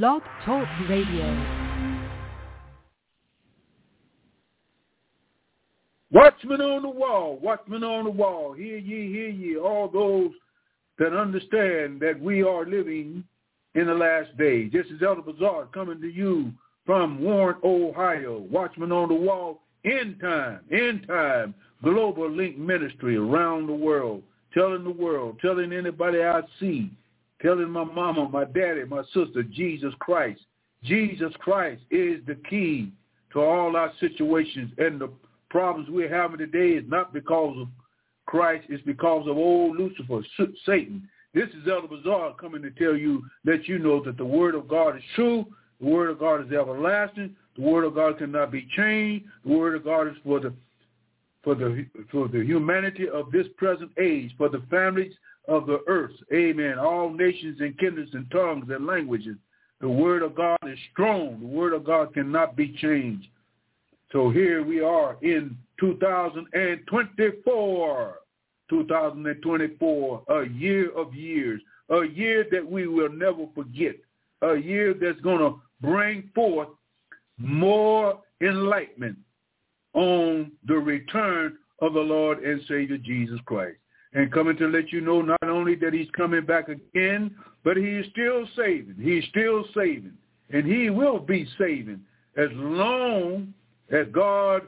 Blog Talk Radio. Watchmen on the wall, watchmen on the wall, hear ye, hear ye, all those that understand that we are living in the last days. This is Elder Bazaar coming to you from Warren, Ohio. Watchmen on the wall, end time, end time, global link ministry around the world, telling the world, telling anybody I see, telling my mama, my daddy, my sister, Jesus Christ. Jesus Christ is the key to all our situations. And the problems we're having today is not because of Christ, it's because of old Lucifer, Satan. This is Elder Bazaar coming to tell you, let you know that the word of God is true, the word of God is everlasting, the word of God cannot be changed, the word of God is for the for the for the humanity of this present age, for the families of the earth. Amen. All nations and kindreds and tongues and languages. The word of God is strong. The word of God cannot be changed. So here we are in 2024. 2024, a year of years, a year that we will never forget, a year that's going to bring forth more enlightenment on the return of the Lord and Savior Jesus Christ. And coming to let you know not only that he's coming back again, but he is still saving. He's still saving. And he will be saving as long as God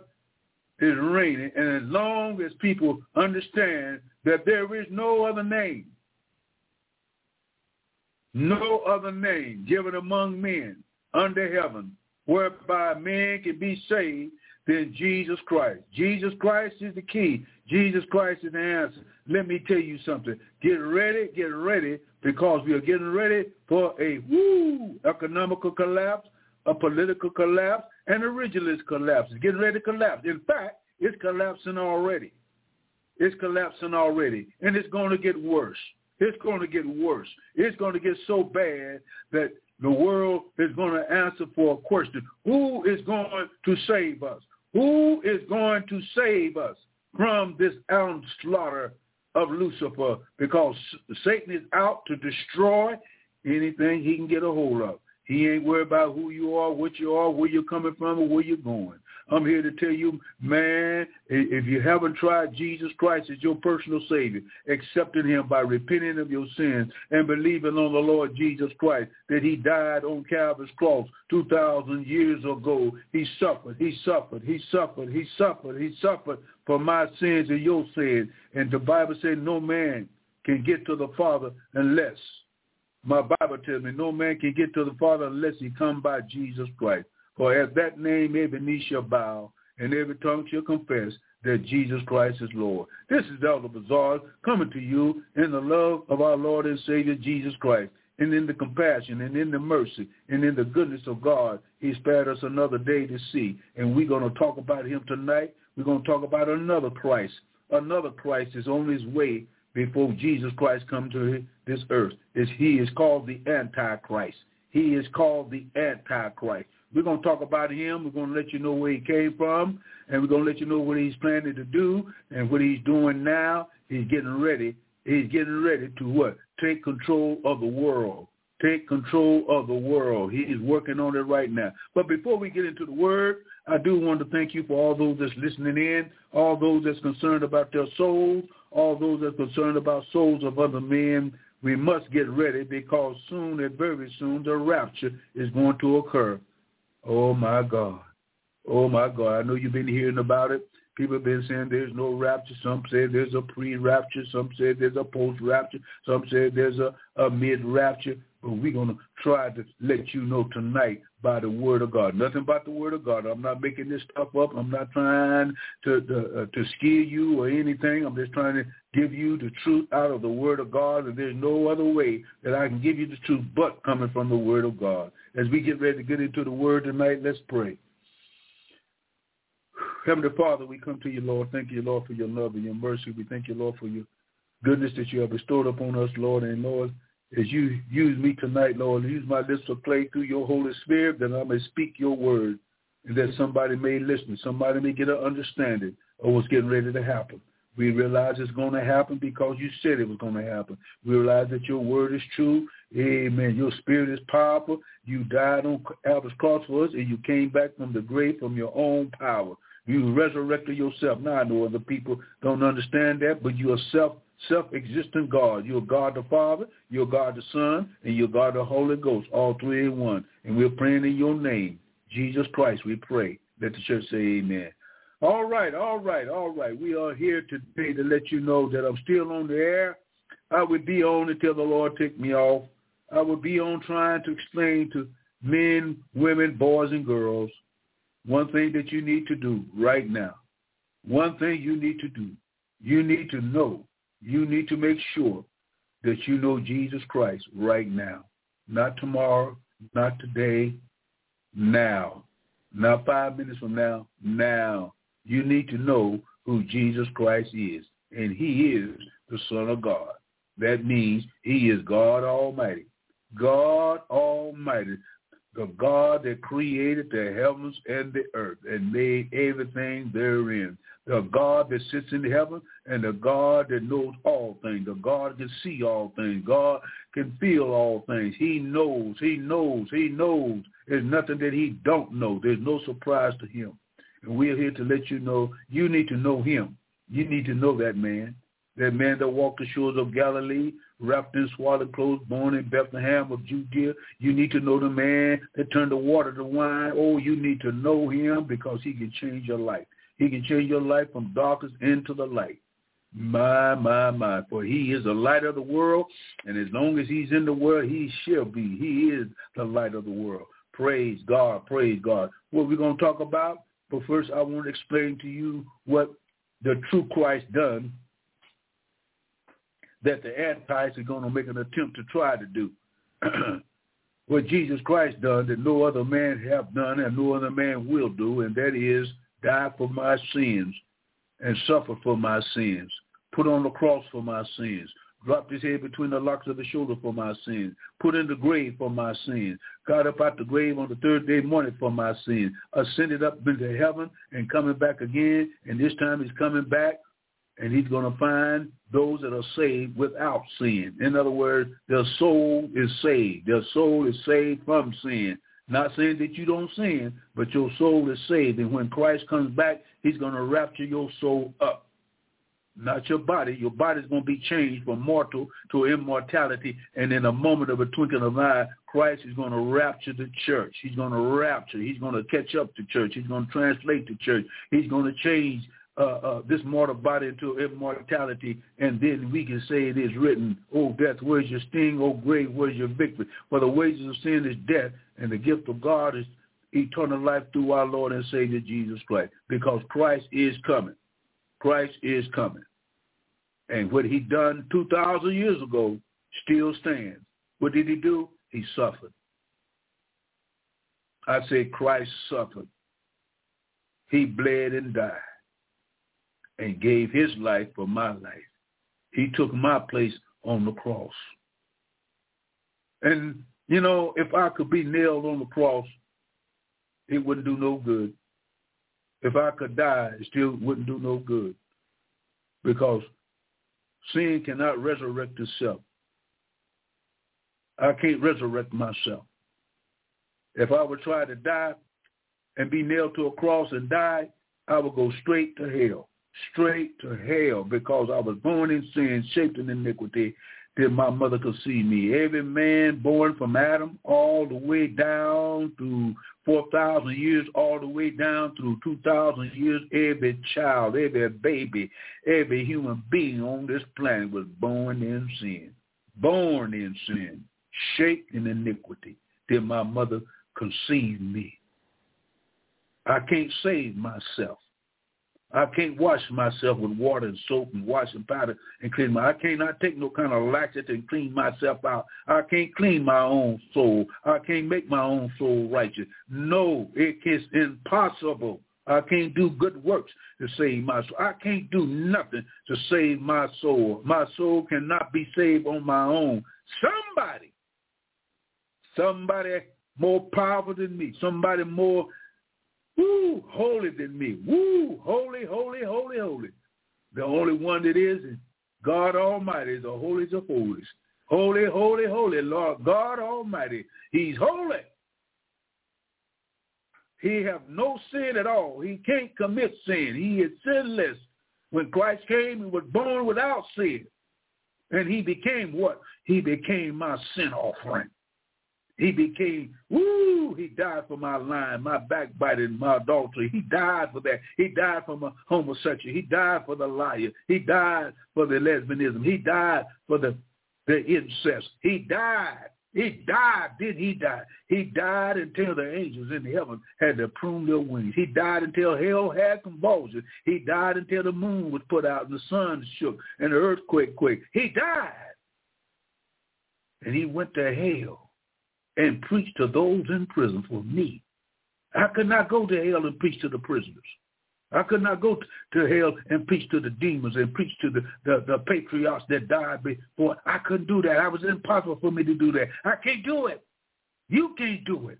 is reigning and as long as people understand that there is no other name, no other name given among men under heaven whereby men can be saved than Jesus Christ. Jesus Christ is the key. Jesus Christ is the answer. Let me tell you something. Get ready, get ready, because we are getting ready for a woo economical collapse, a political collapse, and a religious collapse. It's getting ready to collapse. In fact, it's collapsing already. It's collapsing already, and it's going to get worse. It's going to get worse. It's going to get so bad that the world is going to answer for a question. Who is going to save us? Who is going to save us from this onslaught of Lucifer? Because Satan is out to destroy anything he can get a hold of. He ain't worried about who you are, what you are, where you're coming from, or where you're going. I'm here to tell you, man, if you haven't tried Jesus Christ as your personal Savior, accepting him by repenting of your sins and believing on the Lord Jesus Christ, that he died on Calvary's cross 2,000 years ago. He suffered, he suffered, he suffered, he suffered, he suffered for my sins and your sins. And the Bible said no man can get to the Father unless, my Bible tells me, no man can get to the Father unless he come by Jesus Christ. For at that name every knee shall bow and every tongue shall confess that Jesus Christ is Lord. This is Elder Bazaar coming to you in the love of our Lord and Savior Jesus Christ and in the compassion and in the mercy and in the goodness of God. He spared us another day to see. And we're going to talk about him tonight. We're going to talk about another Christ. Another Christ is on his way before Jesus Christ come to this earth. He is called the Antichrist. He is called the Antichrist. We're going to talk about him. We're going to let you know where he came from, and we're going to let you know what he's planning to do and what he's doing now. He's getting ready. He's getting ready to what? Take control of the world. Take control of the world. He is working on it right now. But before we get into the word, I do want to thank you for all those that's listening in, all those that's concerned about their souls, all those that's concerned about souls of other men. We must get ready because soon and very soon the rapture is going to occur. Oh my God. Oh my God. I know you've been hearing about it. People have been saying there's no rapture. Some say there's a pre-rapture. Some say there's a post-rapture. Some say there's a, a mid-rapture. We're going to try to let you know tonight by the word of God. Nothing about the word of God. I'm not making this stuff up. I'm not trying to to, uh, to scare you or anything. I'm just trying to give you the truth out of the word of God. And there's no other way that I can give you the truth but coming from the word of God. As we get ready to get into the word tonight, let's pray. Heavenly Father, we come to you, Lord. Thank you, Lord, for your love and your mercy. We thank you, Lord, for your goodness that you have bestowed upon us, Lord. And Lord, as you use me tonight, Lord, use my lips to play through your Holy Spirit that I may speak your word and that somebody may listen, somebody may get an understanding of what's getting ready to happen. We realize it's going to happen because you said it was going to happen. We realize that your word is true. Amen. Your spirit is powerful. You died on Calvary's cross for us, and you came back from the grave from your own power. You resurrected yourself. Now I know other people don't understand that, but you're self self-existent God. You're God the Father, you're God the Son, and you're God the Holy Ghost, all three in one. And we're praying in your name, Jesus Christ. We pray. Let the church say Amen. All right, all right, all right. We are here today to let you know that I'm still on the air. I would be on until the Lord take me off. I would be on trying to explain to men, women, boys, and girls one thing that you need to do right now. One thing you need to do. You need to know. You need to make sure that you know Jesus Christ right now. Not tomorrow, not today, now. Not five minutes from now, now. You need to know who Jesus Christ is. And he is the Son of God. That means he is God Almighty. God Almighty, the God that created the heavens and the earth and made everything therein. The God that sits in heaven and the God that knows all things. The God can see all things. God can feel all things. He knows, he knows, he knows. There's nothing that he don't know. There's no surprise to him. And we're here to let you know you need to know him. You need to know that man. That man that walked the shores of Galilee, wrapped in swaddling clothes, born in Bethlehem of Judea. You need to know the man that turned the water to wine. Oh, you need to know him because he can change your life. He can change your life from darkness into the light. My, my, my. For he is the light of the world, and as long as he's in the world, he shall be. He is the light of the world. Praise God, praise God. What we're going to talk about, but first I want to explain to you what the true Christ done that the Antichrist is going to make an attempt to try to do. what Jesus Christ done that no other man have done and no other man will do, and that is die for my sins and suffer for my sins, put on the cross for my sins, dropped his head between the locks of the shoulder for my sins, put in the grave for my sins, got up out the grave on the third day morning for my sins, ascended up into heaven and coming back again, and this time he's coming back and he's going to find those that are saved without sin. In other words, their soul is saved. Their soul is saved from sin. Not saying that you don't sin, but your soul is saved. And when Christ comes back, he's going to rapture your soul up. Not your body. Your body is going to be changed from mortal to immortality. And in a moment of a twinkling of an eye, Christ is going to rapture the church. He's going to rapture. He's going to catch up to church. He's going to translate the church. He's going to change uh, uh, this mortal body into immortality, and then we can say it is written, Oh, death, where's your sting? Oh, grave, where's your victory? For the wages of sin is death, and the gift of God is eternal life through our Lord and Savior Jesus Christ, because Christ is coming. Christ is coming. And what he done 2,000 years ago still stands. What did he do? He suffered. I say Christ suffered. He bled and died and gave his life for my life. He took my place on the cross. And, you know, if I could be nailed on the cross, it wouldn't do no good. If I could die, it still wouldn't do no good. Because sin cannot resurrect itself. I can't resurrect myself. If I would try to die and be nailed to a cross and die, I would go straight to hell straight to hell because I was born in sin, shaped in iniquity, till my mother see me. Every man born from Adam all the way down to 4,000 years, all the way down through 2,000 years, every child, every baby, every human being on this planet was born in sin. Born in sin, shaped in iniquity, till my mother conceived me. I can't save myself. I can't wash myself with water and soap and washing powder and clean my. I cannot take no kind of laxative and clean myself out. I can't clean my own soul. I can't make my own soul righteous. No, it is impossible. I can't do good works to save my soul. I can't do nothing to save my soul. My soul cannot be saved on my own. Somebody, somebody more powerful than me, somebody more Woo, holy than me. Woo, holy, holy, holy, holy. The only one that is is God Almighty, the holiest of holies. Holy, holy, holy, Lord God Almighty. He's holy. He have no sin at all. He can't commit sin. He is sinless. When Christ came, he was born without sin. And he became what? He became my sin offering. He became, woo, he died for my lying, my backbiting, my adultery. He died for that. He died for my homosexual. He died for the liar. He died for the lesbianism. He died for the, the incest. He died. He died. Did he die? He died until the angels in heaven had to prune their wings. He died until hell had convulsions. He died until the moon was put out and the sun shook and the earthquake quaked. He died. And he went to hell and preach to those in prison for me. I could not go to hell and preach to the prisoners. I could not go to hell and preach to the demons and preach to the, the, the patriarchs that died before. I couldn't do that. It was impossible for me to do that. I can't do it. You can't do it.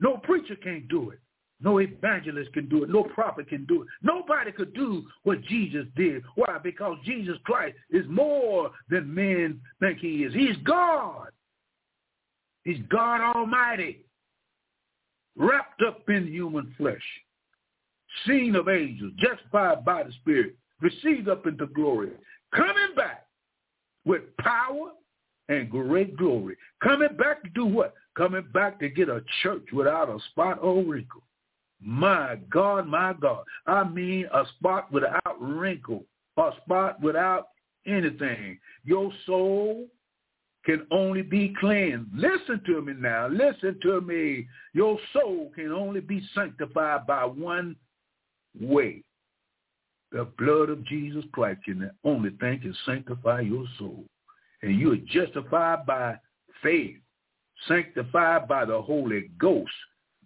No preacher can't do it. No evangelist can do it. No prophet can do it. Nobody could do what Jesus did. Why? Because Jesus Christ is more than men think he is. He's God. He's God Almighty, wrapped up in human flesh, seen of angels, justified by the Spirit, received up into glory, coming back with power and great glory. Coming back to do what? Coming back to get a church without a spot or wrinkle. My God, my God. I mean a spot without wrinkle, a spot without anything. Your soul can only be cleansed. Listen to me now. Listen to me. Your soul can only be sanctified by one way. The blood of Jesus Christ can the only thing can sanctify your soul. And you are justified by faith, sanctified by the Holy Ghost.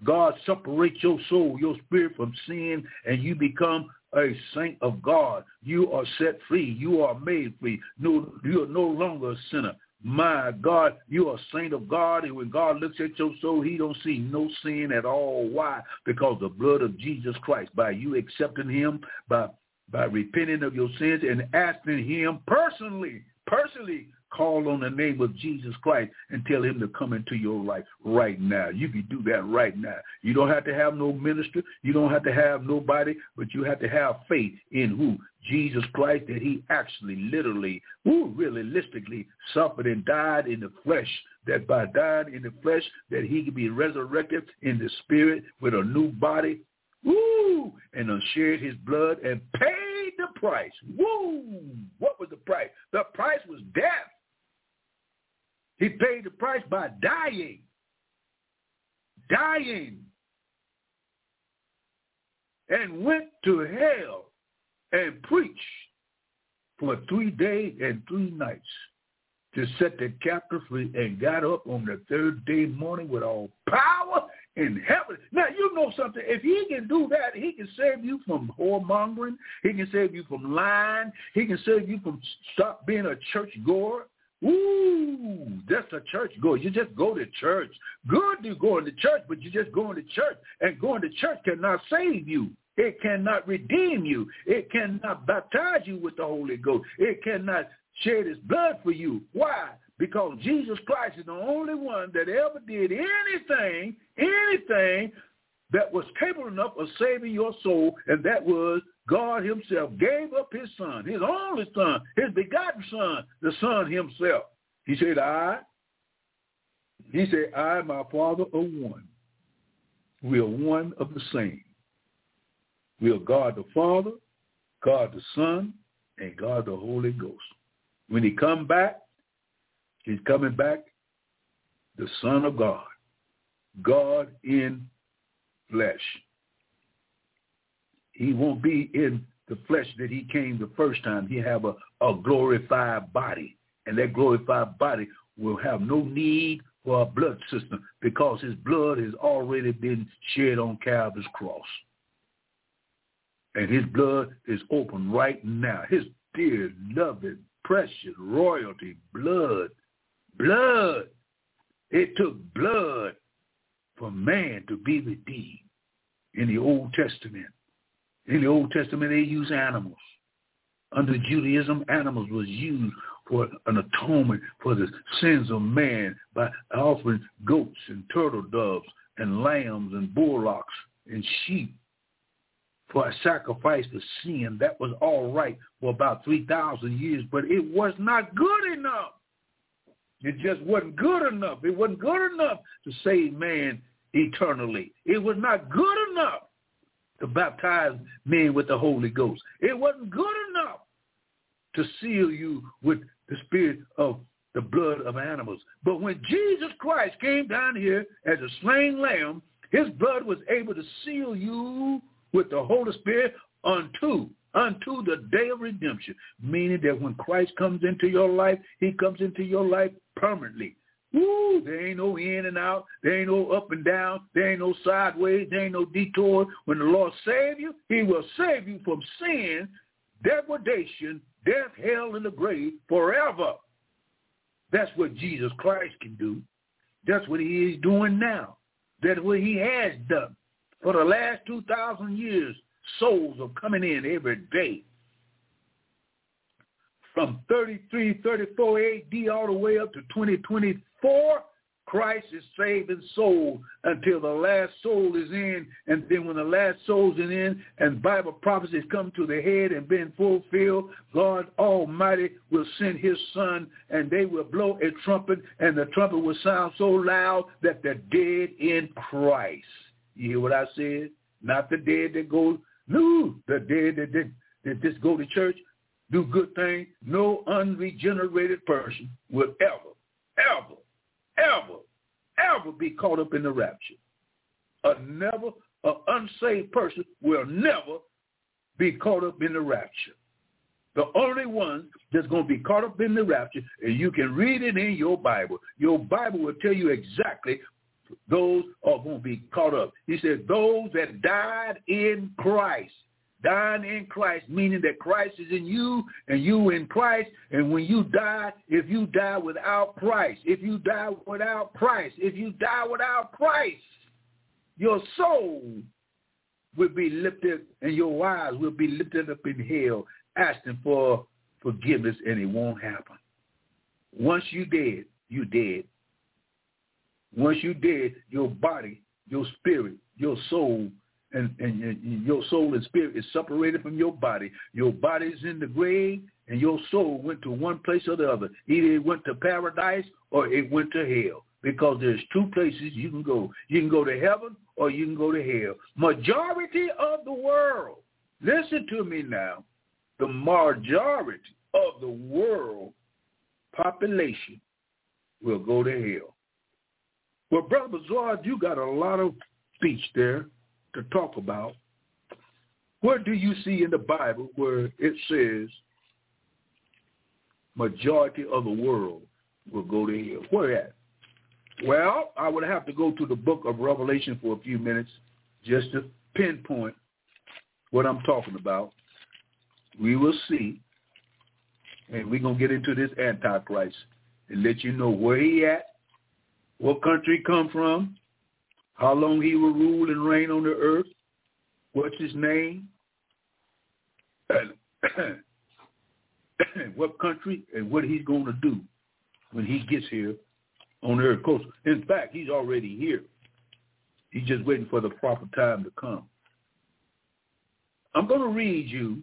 God separates your soul, your spirit from sin, and you become a saint of God. You are set free. You are made free. No, you are no longer a sinner. My God, you are a saint of God, and when God looks at your soul, he don't see no sin at all. Why? Because the blood of Jesus Christ, by you accepting him, by by repenting of your sins and asking him personally, personally Call on the name of Jesus Christ and tell him to come into your life right now. You can do that right now. You don't have to have no minister. You don't have to have nobody, but you have to have faith in who? Jesus Christ, that he actually literally, who realistically suffered and died in the flesh, that by dying in the flesh, that he could be resurrected in the spirit with a new body, woo, and shed his blood and paid the price. Woo! What was the price? The price was death. He paid the price by dying. Dying. And went to hell and preached for three days and three nights to set the captive free and got up on the third day morning with all power in heaven. Now, you know something. If he can do that, he can save you from whoremongering. He can save you from lying. He can save you from stop being a church goer. Ooh, that's a church go. You just go to church. Good you going to church, but you just going to church. And going to church cannot save you. It cannot redeem you. It cannot baptize you with the Holy Ghost. It cannot shed his blood for you. Why? Because Jesus Christ is the only one that ever did anything, anything that was capable enough of saving your soul, and that was God himself gave up his son, his only son, his begotten son, the son himself. He said, I, he said, I my father are one. We are one of the same. We are God the Father, God the Son, and God the Holy Ghost. When he come back, he's coming back the Son of God, God in flesh. He won't be in the flesh that he came the first time. He have a, a glorified body. And that glorified body will have no need for a blood system because his blood has already been shed on Calvary's cross. And his blood is open right now. His dear, loving, precious royalty, blood, blood. It took blood for man to be redeemed in the Old Testament. In the Old Testament, they use animals. Under Judaism, animals was used for an atonement for the sins of man by offering goats and turtle doves and lambs and bullocks and sheep for a sacrifice for sin. That was all right for about 3,000 years, but it was not good enough. It just wasn't good enough. It wasn't good enough to save man eternally. It was not good enough to baptize men with the Holy Ghost. It wasn't good enough to seal you with the spirit of the blood of animals. But when Jesus Christ came down here as a slain lamb, his blood was able to seal you with the Holy Spirit unto unto the day of redemption, meaning that when Christ comes into your life, he comes into your life permanently. Woo, there ain't no in and out. There ain't no up and down. There ain't no sideways. There ain't no detour. When the Lord save you, he will save you from sin, degradation, death, hell, and the grave forever. That's what Jesus Christ can do. That's what he is doing now. That's what he has done. For the last 2,000 years, souls are coming in every day. From 33, 34 AD all the way up to 2024, Christ is saving souls until the last soul is in. And then when the last soul is in and Bible prophecies come to the head and been fulfilled, God Almighty will send his son and they will blow a trumpet and the trumpet will sound so loud that the dead in Christ. You hear what I said? Not the dead that go, no, the dead that, that, that just go to church, do good things. No unregenerated person will ever, ever ever, ever be caught up in the rapture. A never, an unsaved person will never be caught up in the rapture. The only one that's going to be caught up in the rapture, and you can read it in your Bible. Your Bible will tell you exactly those are going to be caught up. He said, those that died in Christ dying in Christ, meaning that Christ is in you and you in Christ. And when you die, if you die without Christ, if you die without Christ, if you die without Christ, your soul will be lifted and your eyes will be lifted up in hell asking for forgiveness and it won't happen. Once you dead, you dead. Once you dead, your body, your spirit, your soul and, and, and your soul and spirit is separated from your body. Your body is in the grave, and your soul went to one place or the other. Either it went to paradise or it went to hell because there's two places you can go. You can go to heaven or you can go to hell. Majority of the world, listen to me now, the majority of the world population will go to hell. Well, Brother Bazaar, you got a lot of speech there to talk about, where do you see in the Bible where it says majority of the world will go to hell? Where at? Well, I would have to go to the book of Revelation for a few minutes just to pinpoint what I'm talking about. We will see. And we're going to get into this Antichrist and let you know where he at, what country he come from, how long he will rule and reign on the earth, what's his name, and what country, and what he's going to do when he gets here on the earth. Coast. In fact, he's already here. He's just waiting for the proper time to come. I'm going to read you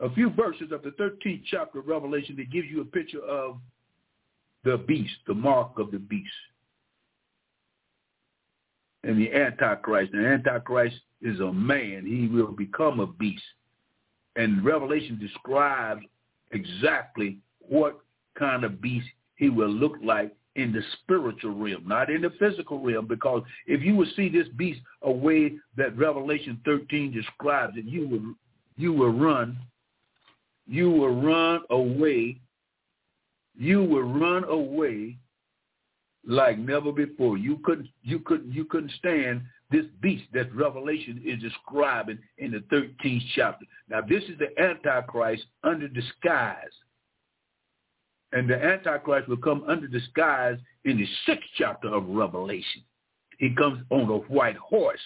a few verses of the 13th chapter of Revelation that gives you a picture of the beast, the mark of the beast and the Antichrist. The Antichrist is a man. He will become a beast. And Revelation describes exactly what kind of beast he will look like in the spiritual realm, not in the physical realm, because if you would see this beast a way that Revelation 13 describes it, you will you will run, you will run away, you will run away like never before. You couldn't you couldn't you couldn't stand this beast that Revelation is describing in the 13th chapter. Now this is the Antichrist under disguise. And the Antichrist will come under disguise in the sixth chapter of Revelation. He comes on a white horse.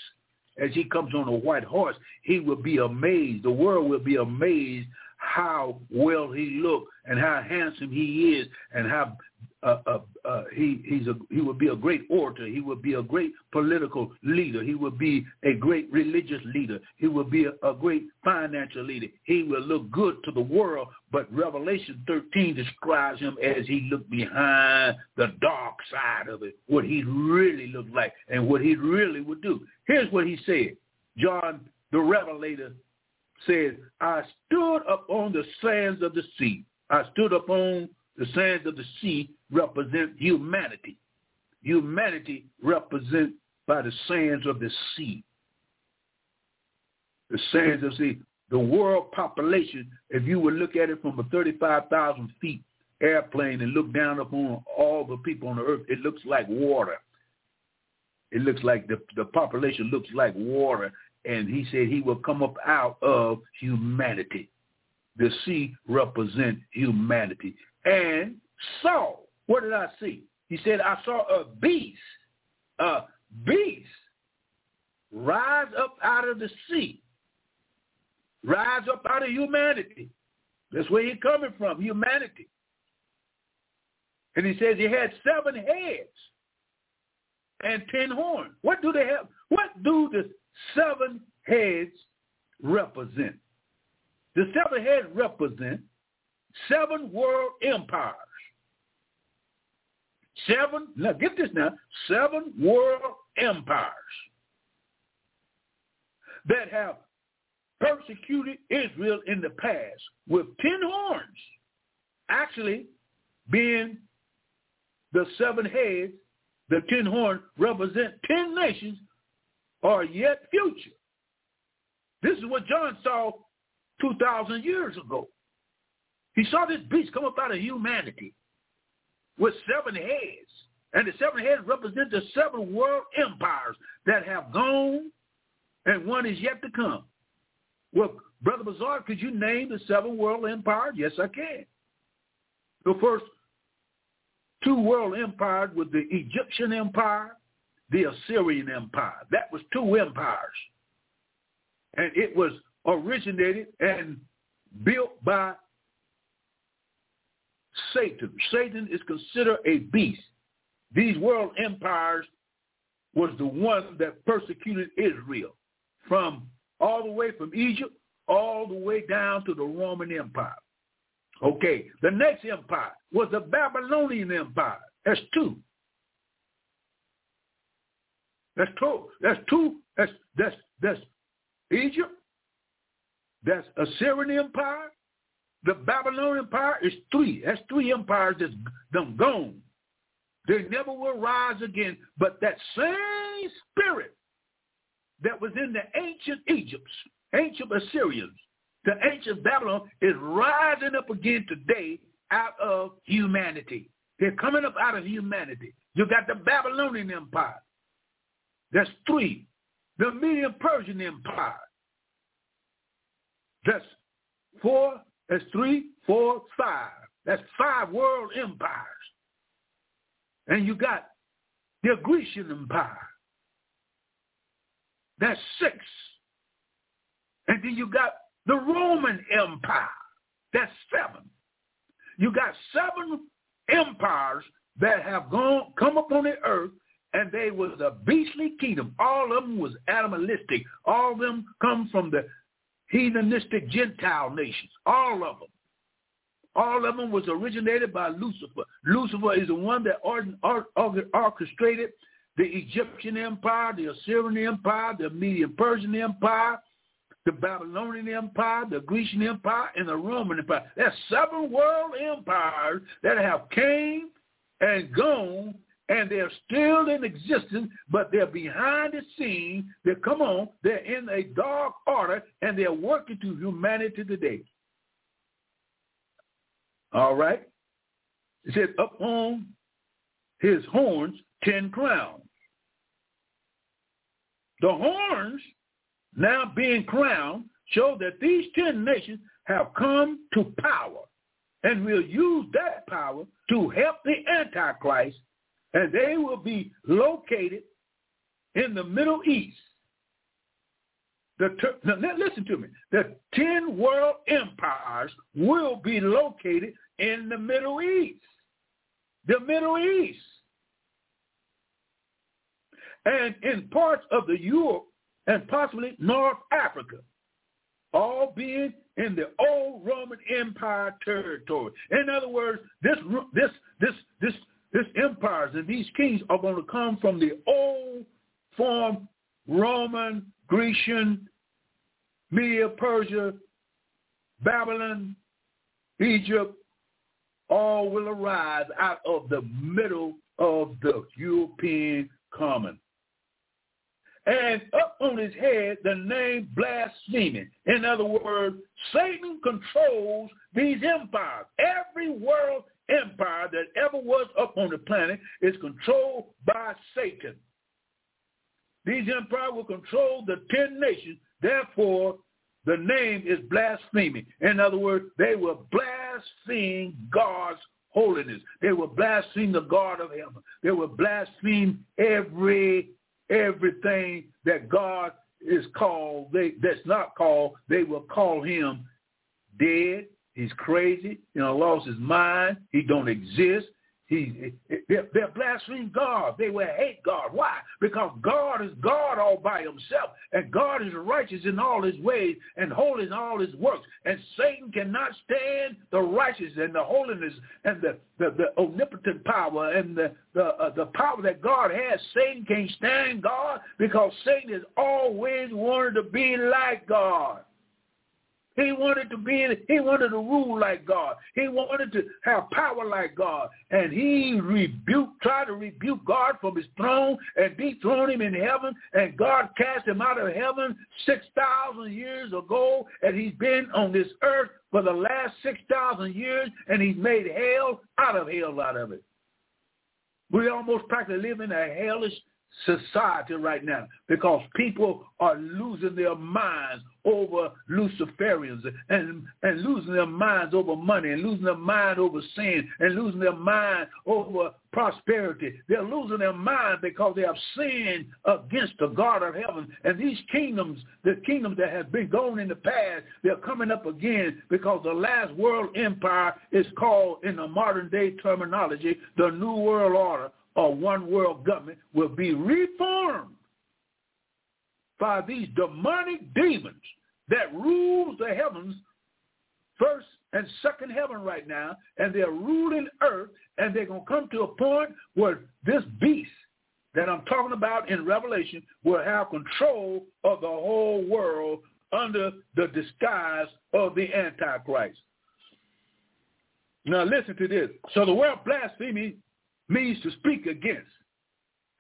As he comes on a white horse, he will be amazed. The world will be amazed how well he looked and how handsome he is and how uh, uh, uh, he he's a he would be a great orator. He would be a great political leader. He would be a great religious leader. He would be a, a great financial leader. He will look good to the world. But Revelation 13 describes him as he looked behind the dark side of it, what he really looked like and what he really would do. Here's what he said. John the Revelator says, I stood up on the sands of the sea. I stood upon the sands of the sea represent humanity. Humanity represented by the sands of the sea. The sands of the sea. The world population, if you would look at it from a 35,000 feet airplane and look down upon all the people on the earth, it looks like water. It looks like the, the population looks like water. And he said he will come up out of humanity. The sea represent humanity and saw. What did I see? He said, I saw a beast, a beast rise up out of the sea, rise up out of humanity. That's where he's coming from, humanity. And he says he had seven heads and ten horns. What do they have? What do the seven heads represent? The seven heads represent seven world empires. Seven, now get this now, seven world empires that have persecuted Israel in the past with ten horns, actually being the seven heads, the ten horns represent ten nations are yet future. This is what John saw 2,000 years ago. He saw this beast come up out of humanity with seven heads. And the seven heads represent the seven world empires that have gone and one is yet to come. Well, Brother Bazaar, could you name the seven world empires? Yes, I can. The first two world empires were the Egyptian empire, the Assyrian empire. That was two empires. And it was originated and built by Satan. Satan is considered a beast. These world empires was the one that persecuted Israel from all the way from Egypt all the way down to the Roman Empire. Okay, the next empire was the Babylonian Empire. That's two. That's two. That's two. That's that's that's Egypt. That's Assyrian Empire. The Babylonian Empire is three. That's three empires that's done gone. They never will rise again. But that same spirit that was in the ancient Egypts, ancient Assyrians, the ancient Babylon is rising up again today out of humanity. They're coming up out of humanity. You got the Babylonian Empire. That's three. The Median Persian Empire. That's four. That's three, four, five. That's five world empires. And you got the Grecian Empire. That's six. And then you got the Roman Empire. That's seven. You got seven empires that have gone come upon the earth and they was a beastly kingdom. All of them was animalistic. All of them come from the heathenistic Gentile nations. All of them. All of them was originated by Lucifer. Lucifer is the one that orchestrated the Egyptian Empire, the Assyrian Empire, the Median Persian Empire, the Babylonian Empire, the Grecian Empire, and the Roman Empire. There's seven world empires that have came and gone and they're still in existence, but they're behind the scene. They come on, they're in a dark order, and they're working to humanity today. All right? It said, upon his horns, ten crowns. The horns, now being crowned, show that these ten nations have come to power and will use that power to help the Antichrist and they will be located in the Middle East. the now, listen to me. The ten world empires will be located in the Middle East. The Middle East. And in parts of the Europe and possibly North Africa, all being in the old Roman Empire territory. In other words, this this this this this empires and these kings are going to come from the old form Roman, Grecian, Media, Persia, Babylon, Egypt, all will arise out of the middle of the European common. And up on his head, the name blaspheming. In other words, Satan controls these empires. Every world empire that ever was up on the planet is controlled by Satan. These empires will control the ten nations. Therefore, the name is blaspheming. In other words, they will blaspheme God's holiness. They will blaspheme the God of heaven. They will blaspheme every everything that God is called. They that's not called. They will call him dead. He's crazy. You know, lost his mind. He don't exist. He, they're, blaspheming God. They will hate God. Why? Because God is God all by himself, and God is righteous in all his ways and holy in all his works. And Satan cannot stand the righteousness and the holiness and the, the, the omnipotent power and the, the, uh, the power that God has. Satan can't stand God because Satan has always wanted to be like God. He wanted to be, he wanted to rule like God. He wanted to have power like God. And he rebuked, tried to rebuke God from his throne and dethrone him in heaven. And God cast him out of heaven 6,000 years ago. And he's been on this earth for the last 6,000 years. And he's made hell out of hell out of it. We almost practically live in a hellish society right now because people are losing their minds over Luciferians and, and losing their minds over money and losing their mind over sin and losing their mind over prosperity. They're losing their mind because they have sinned against the God of heaven. And these kingdoms, the kingdoms that have been gone in the past, they're coming up again because the last world empire is called in the modern day terminology the New World Order or one world government will be reformed by these demonic demons that rules the heavens first and second heaven right now, and they're ruling earth, and they're going to come to a point where this beast that I'm talking about in Revelation will have control of the whole world under the disguise of the Antichrist. Now listen to this. So the word blasphemy means to speak against.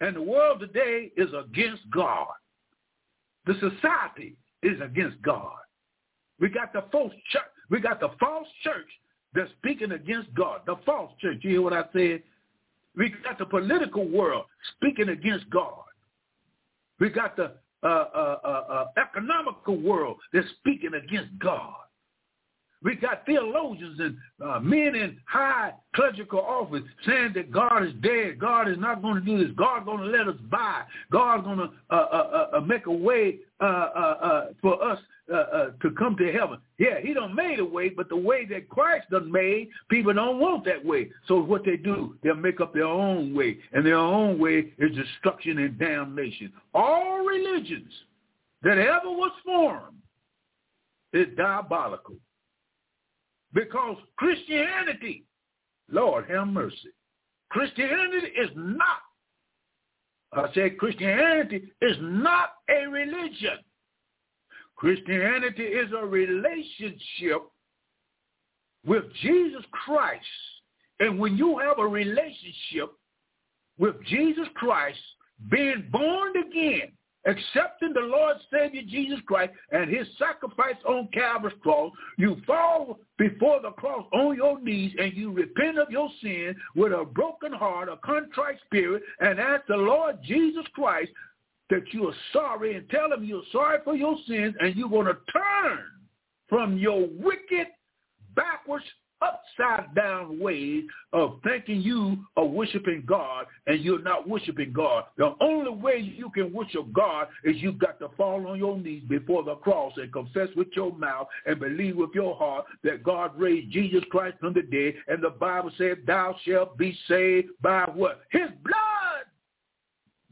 And the world today is against God. The society is against God. We got the false church. We got the false church that's speaking against God. The false church. You hear what I said? We got the political world speaking against God. We got the uh, uh, uh, uh economical world that's speaking against God. We got theologians and uh, men in high clerical office saying that God is dead. God is not going to do this. God's going to let us by. God's going to uh, uh, uh, uh, make a way uh, uh, for us to come to heaven. Yeah, he done made a way, but the way that Christ done made, people don't want that way. So what they do, they'll make up their own way. And their own way is destruction and damnation. All religions that ever was formed is diabolical. Because Christianity, Lord have mercy, Christianity is not, I say Christianity is not a religion. Christianity is a relationship with Jesus Christ. And when you have a relationship with Jesus Christ, being born again, accepting the Lord Savior Jesus Christ and his sacrifice on Calvary's cross, you fall before the cross on your knees and you repent of your sin with a broken heart, a contrite spirit, and ask the Lord Jesus Christ that you are sorry and tell him you're sorry for your sins and you're going to turn from your wicked, backwards, upside down ways of thinking you are worshiping God and you're not worshiping God. The only way you can worship God is you've got to fall on your knees before the cross and confess with your mouth and believe with your heart that God raised Jesus Christ from the dead. And the Bible said, thou shalt be saved by what? His blood.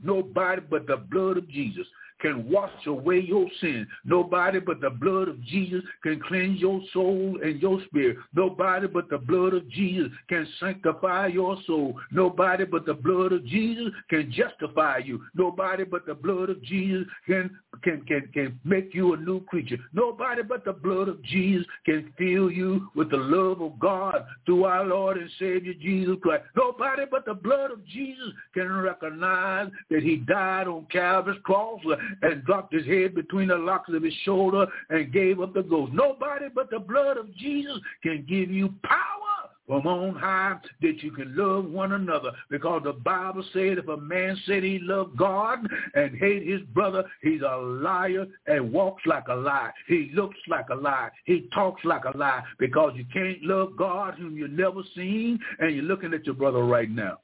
Nobody but the blood of Jesus can wash away your sin. Nobody but the blood of Jesus can cleanse your soul and your spirit. Nobody but the blood of Jesus can sanctify your soul. Nobody but the blood of Jesus can justify you. Nobody but the blood of Jesus can can can can make you a new creature. Nobody but the blood of Jesus can fill you with the love of God through our Lord and Savior Jesus Christ. Nobody but the blood of Jesus can recognize that he died on Calvary's cross and dropped his head between the locks of his shoulder and gave up the ghost. Nobody but the blood of Jesus can give you power from on high that you can love one another because the Bible said if a man said he loved God and hate his brother, he's a liar and walks like a lie. He looks like a lie. He talks like a lie because you can't love God whom you've never seen and you're looking at your brother right now.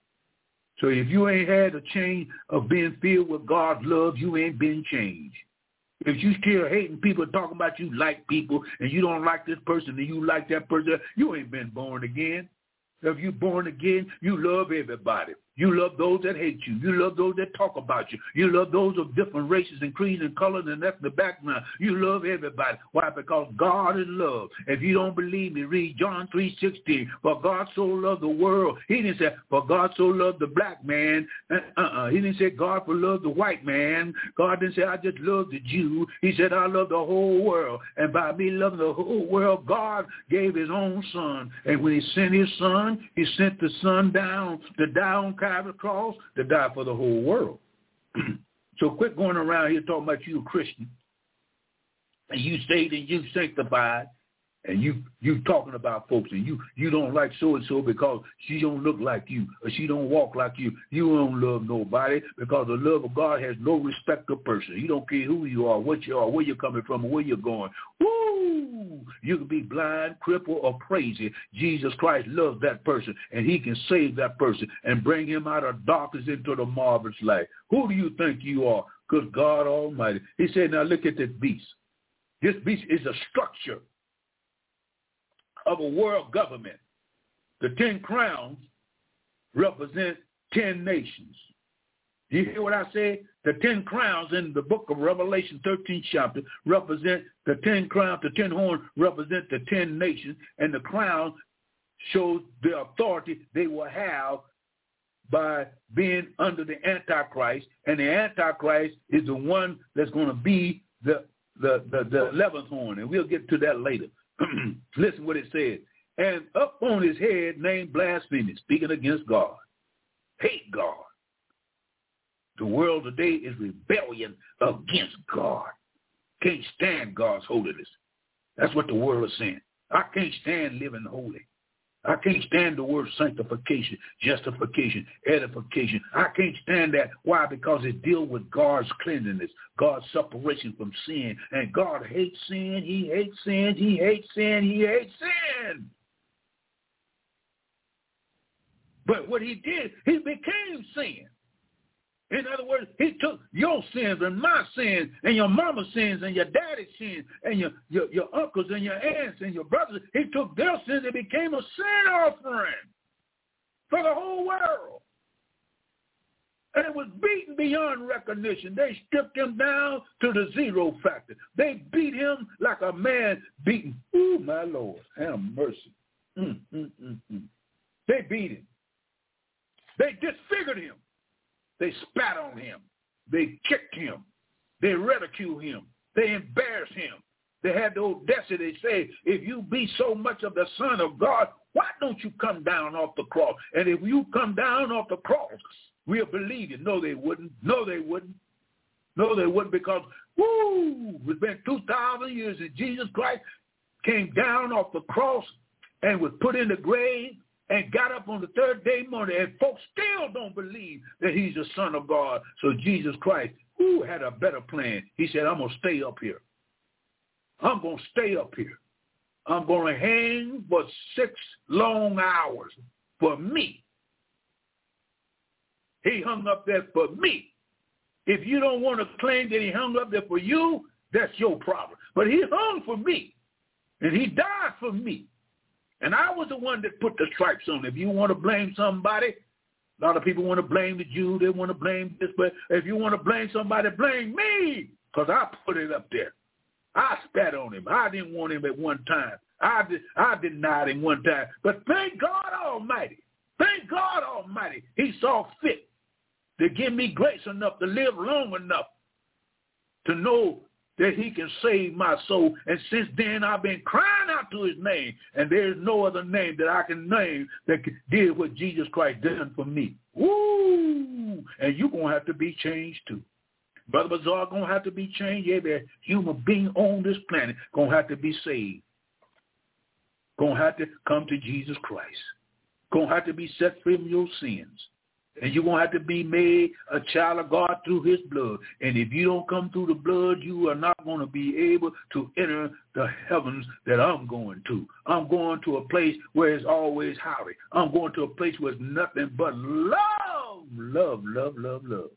So if you ain't had a change of being filled with God's love, you ain't been changed. If you still hating people talking about you like people and you don't like this person and you like that person, you ain't been born again. If you born again, you love everybody. You love those that hate you. You love those that talk about you. You love those of different races and creeds and colors and ethnic background. You love everybody. Why? Because God is love. If you don't believe me, read John 3.16. For God so loved the world. He didn't say, for God so loved the black man. Uh-uh. He didn't say God for love the white man. God didn't say, I just love the Jew. He said, I love the whole world. And by me loving the whole world, God gave his own son. And when he sent his son, he sent the son down to die Calvary cross to die for the whole world. so quit going around here talking about you a Christian and you saved and you sanctified and you you talking about folks and you you don't like so and so because she don't look like you or she don't walk like you. You don't love nobody because the love of god has no respect of person. You don't care who you are what you are where you're coming from where you're going. Woo! you can be blind crippled or crazy. Jesus christ loves that person and he can save that person and bring him out of darkness into the marvelous light. Who do you think you are? Good god almighty. He said now look at this beast. This beast is a structure of a world government. The ten crowns represent ten nations. Do you hear what I said? The ten crowns in the book of Revelation, 13th chapter, represent the ten crowns. The ten horns represent the ten nations, and the crown shows the authority they will have by being under the Antichrist, and the Antichrist is the one that's going to be the the the, the eleventh horn, and we'll get to that later. Listen what it says. And up on his head named blasphemy, speaking against God. Hate God. The world today is rebellion against God. Can't stand God's holiness. That's what the world is saying. I can't stand living holy. I can't stand the word sanctification, justification, edification. I can't stand that. Why? Because it deals with God's cleanliness, God's separation from sin. And God hates sin. He hates sin. He hates sin. He hates sin. But what he did, he became sin. In other words, he took your sins and my sins and your mama's sins and your daddy's sins and your, your, your uncles and your aunts and your brothers. He took their sins and became a sin offering for the whole world. And it was beaten beyond recognition. They stripped him down to the zero factor. They beat him like a man beaten. Ooh, my Lord, have mercy. Mm, mm, mm, mm. They beat him. They disfigured him. They spat on him. They kicked him. They ridiculed him. They embarrassed him. They had the audacity to say, if you be so much of the Son of God, why don't you come down off the cross? And if you come down off the cross, we'll believe you. No, they wouldn't. No, they wouldn't. No, they wouldn't because, woo, it's been 2,000 years and Jesus Christ came down off the cross and was put in the grave and got up on the third day morning, and folks still don't believe that he's the Son of God. So Jesus Christ, who had a better plan? He said, I'm going to stay up here. I'm going to stay up here. I'm going to hang for six long hours for me. He hung up there for me. If you don't want to claim that he hung up there for you, that's your problem. But he hung for me, and he died for me. And I was the one that put the stripes on. If you want to blame somebody, a lot of people want to blame the Jew. They want to blame this. But if you want to blame somebody, blame me because I put it up there. I spat on him. I didn't want him at one time. I, I denied him one time. But thank God Almighty. Thank God Almighty. He saw fit to give me grace enough to live long enough to know that he can save my soul. And since then, I've been crying out to his name. And there's no other name that I can name that did what Jesus Christ done for me. Woo! And you're going to have to be changed too. Brother Bazaar going to have to be changed. Every human being on this planet going to have to be saved. Going to have to come to Jesus Christ. Going to have to be set free from your sins. And you're going to have to be made a child of God through his blood. And if you don't come through the blood, you are not going to be able to enter the heavens that I'm going to. I'm going to a place where it's always howdy. I'm going to a place where it's nothing but love, love, love, love, love.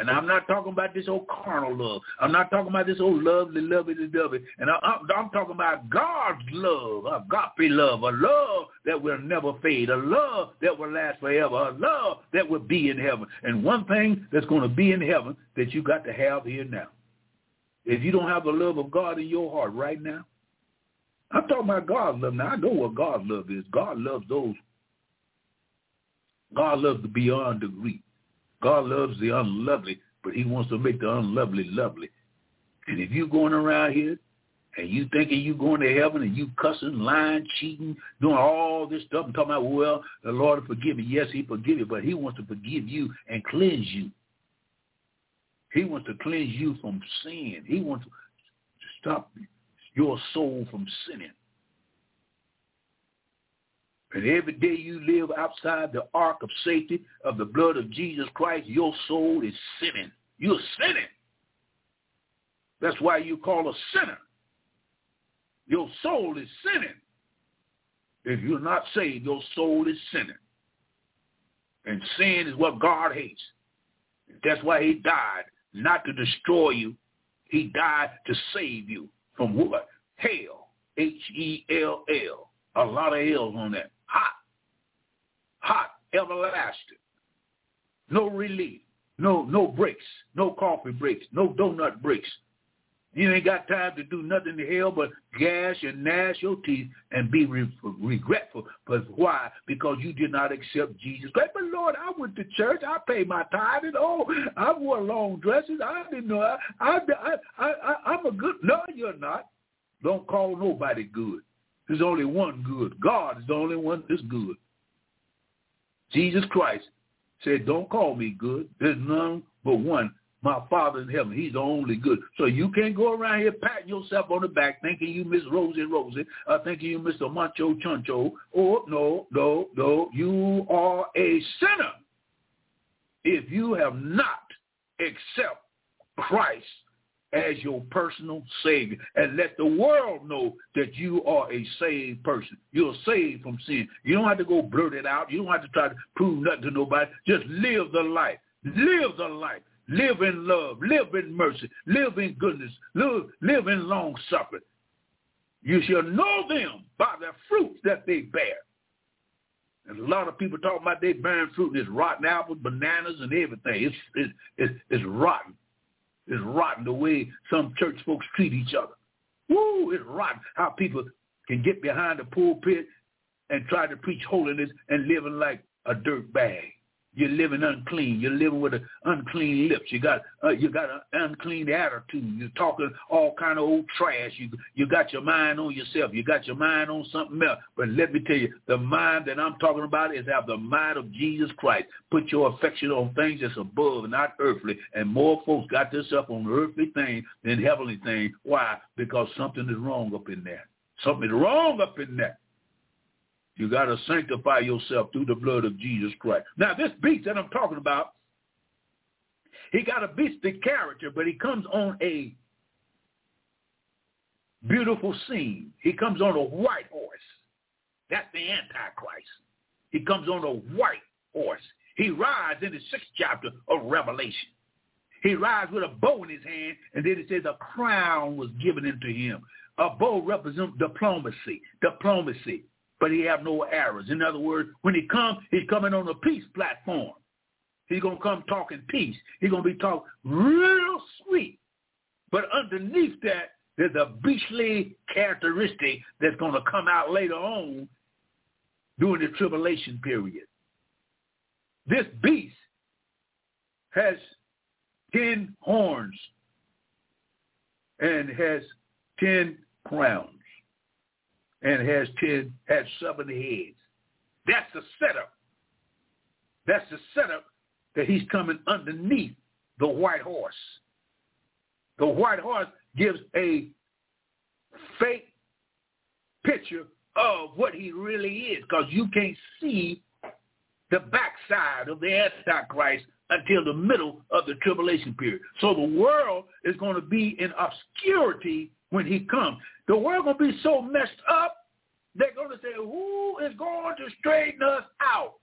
And I'm not talking about this old carnal love. I'm not talking about this old lovely, lovely, lovely. And I, I'm, I'm talking about God's love, a agape love, a love that will never fade, a love that will last forever, a love that will be in heaven. And one thing that's going to be in heaven that you got to have here now. If you don't have the love of God in your heart right now, I'm talking about God's love. Now, I know what God's love is. God loves those. God loves the beyond degree. God loves the unlovely, but he wants to make the unlovely lovely. And if you're going around here and you thinking you going to heaven and you cussing, lying, cheating, doing all this stuff and talking about, well, the Lord will forgive me. Yes, he forgive you, but he wants to forgive you and cleanse you. He wants to cleanse you from sin. He wants to stop your soul from sinning. And every day you live outside the ark of safety of the blood of Jesus Christ, your soul is sinning. You're sinning. That's why you call a sinner. Your soul is sinning. If you're not saved, your soul is sinning. And sin is what God hates. That's why he died, not to destroy you. He died to save you from what? Hell. H-E-L-L. A lot of L's on that hot, hot, everlasting. No relief, no no breaks, no coffee breaks, no donut breaks. You ain't got time to do nothing to hell but gash and gnash your teeth and be re- regretful. But why? Because you did not accept Jesus Christ. But Lord, I went to church. I paid my tithe and oh, I wore long dresses. I didn't know. I, I, I, I, I'm a good. No, you're not. Don't call nobody good. There's only one good. God is the only one that's good. Jesus Christ said, don't call me good. There's none but one. My Father in heaven, he's the only good. So you can't go around here patting yourself on the back thinking you Miss Rosie Rosie, or thinking you Mr. Mancho Chuncho. Oh, no, no, no. You are a sinner if you have not accepted Christ as your personal Savior and let the world know that you are a saved person. You're saved from sin. You don't have to go blurt it out. You don't have to try to prove nothing to nobody. Just live the life. Live the life. Live in love. Live in mercy. Live in goodness. Live, live in long suffering. You shall know them by the fruits that they bear. And a lot of people talk about they bearing fruit and it's rotten apples, bananas, and everything. It's, it's, it's, it's rotten is rotten the way some church folks treat each other. Woo, it's rotten how people can get behind the pulpit and try to preach holiness and living like a dirt bag. You're living unclean. You're living with an unclean lips. You got uh, you got an unclean attitude. You're talking all kind of old trash. You you got your mind on yourself. You got your mind on something else. But let me tell you, the mind that I'm talking about is have the mind of Jesus Christ. Put your affection on things that's above, not earthly. And more folks got this up on earthly things than heavenly things. Why? Because something is wrong up in there. Something is wrong up in there. You got to sanctify yourself through the blood of Jesus Christ. Now, this beast that I'm talking about, he got a beastly character, but he comes on a beautiful scene. He comes on a white horse. That's the Antichrist. He comes on a white horse. He rides in the sixth chapter of Revelation. He rides with a bow in his hand, and then it says a crown was given into him. A bow represents diplomacy, diplomacy, but he have no arrows. In other words, when he comes, he's coming on a peace platform. He's going to come talking peace. He's going to be talking real sweet. But underneath that, there's a beastly characteristic that's going to come out later on during the tribulation period. This beast has ten horns and has ten crowns and has ten has seven heads. That's the setup. That's the setup that he's coming underneath the white horse. The white horse gives a fake picture of what he really is because you can't see the backside of the Antichrist until the middle of the tribulation period. So the world is going to be in obscurity when he comes. The world going to be so messed up, they're going to say, who is going to straighten us out?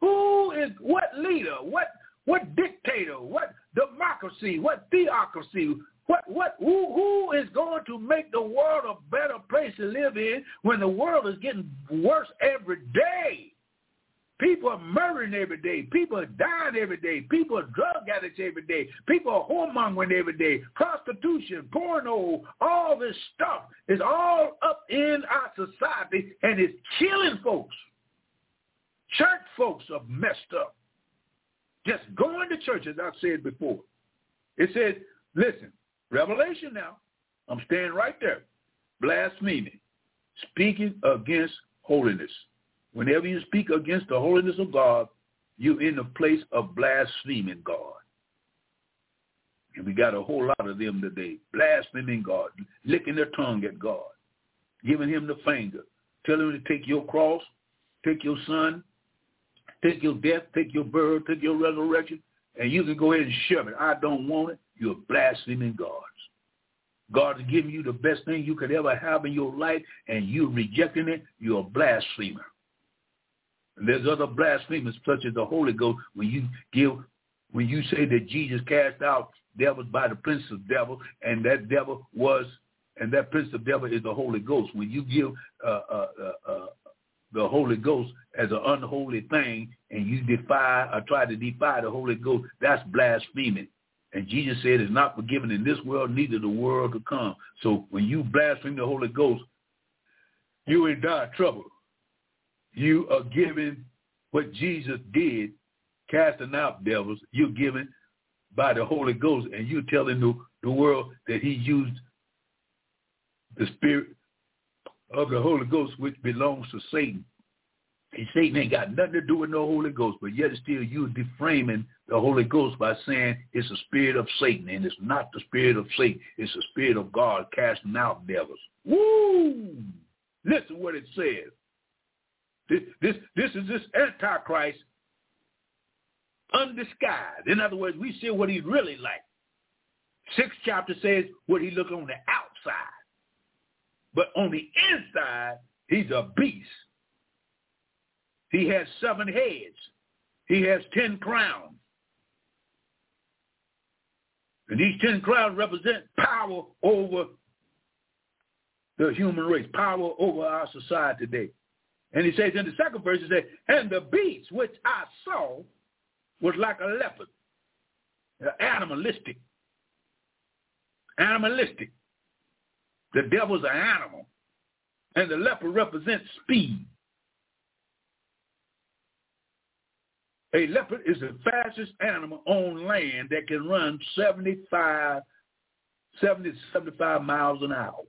Who is, what leader, what, what dictator, what democracy, what theocracy, what, what, who, who is going to make the world a better place to live in when the world is getting worse every day? People are murdering every day. People are dying every day. People are drug addicts every day. People are whoremongering every day. Prostitution, porno, all this stuff is all up in our society and it's killing folks. Church folks are messed up. Just going to church, as I've said before. It says, listen, Revelation now, I'm staying right there. Blaspheming, speaking against holiness. Whenever you speak against the holiness of God, you're in the place of blaspheming God. And we got a whole lot of them today, blaspheming God, licking their tongue at God, giving him the finger, telling him to take your cross, take your son, take your death, take your birth, take your resurrection, and you can go ahead and shove it. I don't want it. You're blaspheming God. God's giving you the best thing you could ever have in your life, and you're rejecting it. You're a blasphemer. There's other blasphemers such as the Holy Ghost when you give when you say that Jesus cast out devils by the prince of devil and that devil was and that prince of devil is the Holy Ghost. When you give uh, uh, uh, uh the Holy Ghost as an unholy thing and you defy or try to defy the Holy Ghost, that's blaspheming. And Jesus said it's not forgiven in this world, neither the world to come. So when you blaspheme the Holy Ghost, you in dire trouble you are giving what Jesus did, casting out devils. You're giving by the Holy Ghost, and you're telling the, the world that he used the spirit of the Holy Ghost, which belongs to Satan. And Satan ain't got nothing to do with no Holy Ghost, but yet still you deframing the Holy Ghost by saying it's the spirit of Satan, and it's not the spirit of Satan. It's the spirit of God casting out devils. Woo! Listen what it says. This, this, this is this Antichrist undisguised. In other words, we see what he's really like. Sixth chapter says what he look on the outside. But on the inside, he's a beast. He has seven heads. He has ten crowns. And these ten crowns represent power over the human race, power over our society today. And he says in the second verse, he says, and the beast which I saw was like a leopard, uh, animalistic. Animalistic. The devil's an animal. And the leopard represents speed. A leopard is the fastest animal on land that can run 75, 70 75 miles an hour.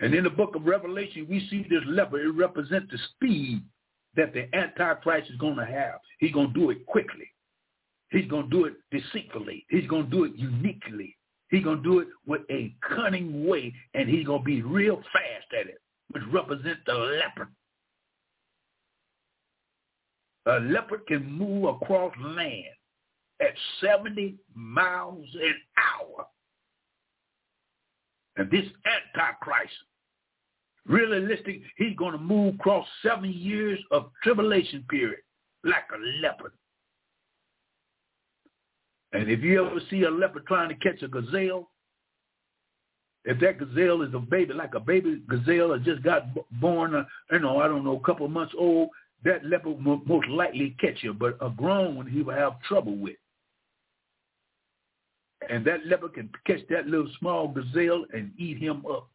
And in the book of Revelation, we see this leopard. It represents the speed that the Antichrist is going to have. He's going to do it quickly. He's going to do it deceitfully. He's going to do it uniquely. He's going to do it with a cunning way, and he's going to be real fast at it, which represents the leopard. A leopard can move across land at 70 miles an hour. And this Antichrist, realistic, he's going to move across seven years of tribulation period like a leopard. And if you ever see a leopard trying to catch a gazelle, if that gazelle is a baby, like a baby gazelle that just got born, uh, you know, I don't know, a couple months old, that leopard will most likely catch you, but a grown one he will have trouble with. And that leopard can catch that little small gazelle and eat him up.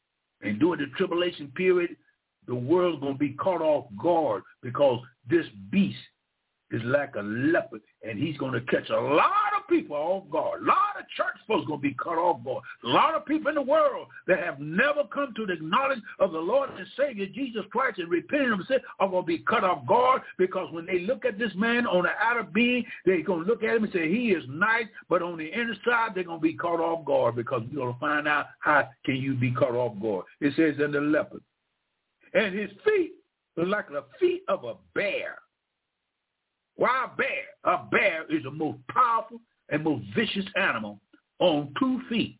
And during the tribulation period, the world's going to be caught off guard because this beast is like a leopard, and he's going to catch a lot of people off guard. A lot of church folks going to be cut off guard. A lot of people in the world that have never come to the knowledge of the Lord and Savior Jesus Christ and repented of sin are going to be cut off guard because when they look at this man on the outer being, they're going to look at him and say he is nice, but on the inner side they're going to be caught off guard because we're going to find out how can you be cut off guard. It says in the leopard. And his feet are like the feet of a bear Wild bear, a bear is the most powerful and most vicious animal on two feet.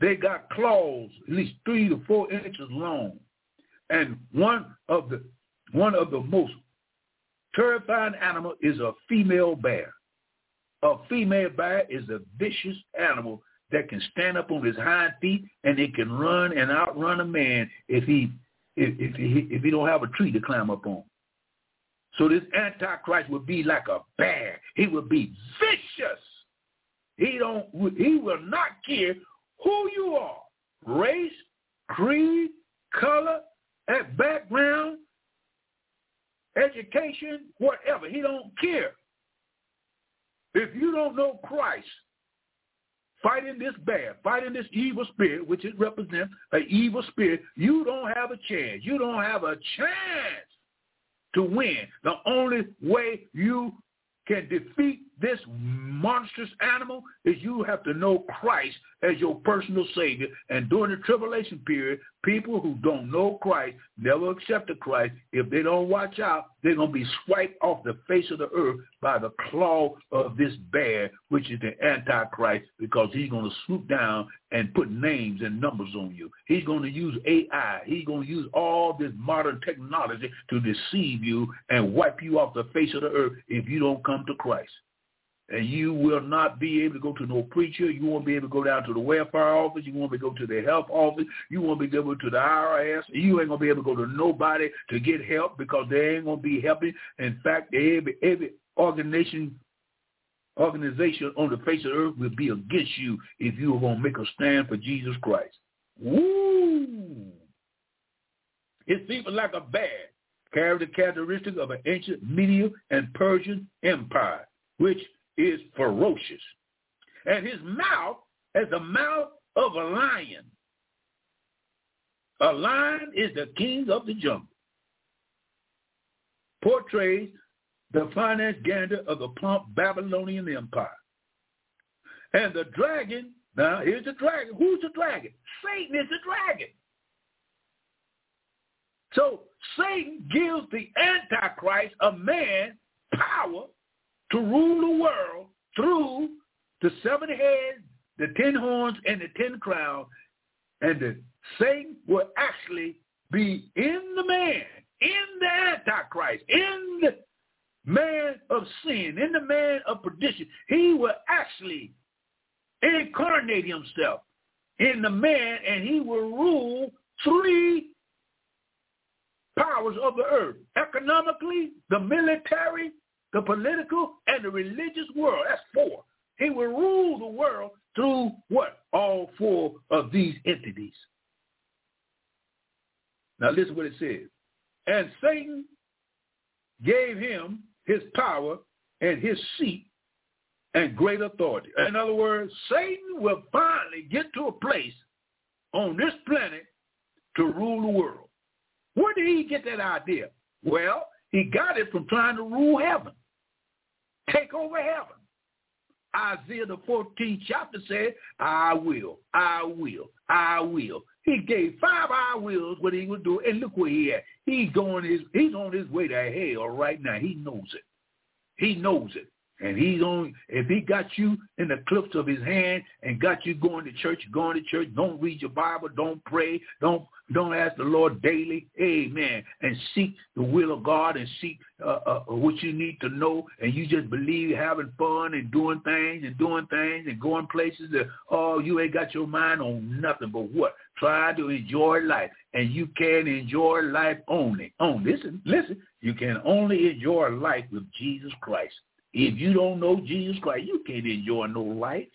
They got claws at least three to four inches long. And one of the one of the most terrifying animal is a female bear. A female bear is a vicious animal that can stand up on his hind feet and it can run and outrun a man if he if, if he if he don't have a tree to climb up on. So this Antichrist would be like a bear. He would be vicious. He don't. He will not care who you are, race, creed, color, eh, background, education, whatever. He don't care. If you don't know Christ, fighting this bear, fighting this evil spirit, which it represents an evil spirit, you don't have a chance. You don't have a chance to win. The only way you can defeat this monstrous animal is you have to know Christ as your personal Savior. And during the tribulation period, people who don't know Christ, never accepted Christ, if they don't watch out, they're going to be swiped off the face of the earth by the claw of this bear, which is the Antichrist, because he's going to swoop down and put names and numbers on you. He's going to use AI. He's going to use all this modern technology to deceive you and wipe you off the face of the earth if you don't come to Christ and you will not be able to go to no preacher. You won't be able to go down to the welfare office. You won't be able to go to the health office. You won't be able to the IRS. You ain't gonna be able to go to nobody to get help because they ain't gonna be helping. In fact, every every organization organization on the face of the earth will be against you if you are gonna make a stand for Jesus Christ. Woo! It's people like a bear carry the characteristic of an ancient Median and Persian empire, which is ferocious. And his mouth as the mouth of a lion. A lion is the king of the jungle. Portrays the finance gander of the plump Babylonian empire. And the dragon, now here's the dragon. Who's the dragon? Satan is the dragon. So Satan gives the Antichrist, a man, power to rule the world through the seven heads, the ten horns, and the ten crowns, and the Satan will actually be in the man, in the Antichrist, in the man of sin, in the man of perdition. He will actually incarnate himself in the man, and he will rule three powers of the earth. Economically, the military, the political, and the religious world. That's four. He will rule the world through what? All four of these entities. Now listen what it says. And Satan gave him his power and his seat and great authority. In other words, Satan will finally get to a place on this planet to rule the world. Where did he get that idea? Well, he got it from trying to rule heaven take over heaven. Isaiah the 14th chapter said, I will, I will, I will. He gave five I wills what he would do, and look where he at. He's going his he's on his way to hell right now. He knows it. He knows it. And he's on, if he got you in the clips of his hand and got you going to church, going to church, don't read your Bible, don't pray, don't don't ask the Lord daily, amen, and seek the will of God and seek uh, uh, what you need to know, and you just believe having fun and doing things and doing things and going places that, oh, you ain't got your mind on nothing but what? Try to enjoy life, and you can enjoy life only. On listen, listen, you can only enjoy life with Jesus Christ. If you don't know Jesus Christ, you can't enjoy no life.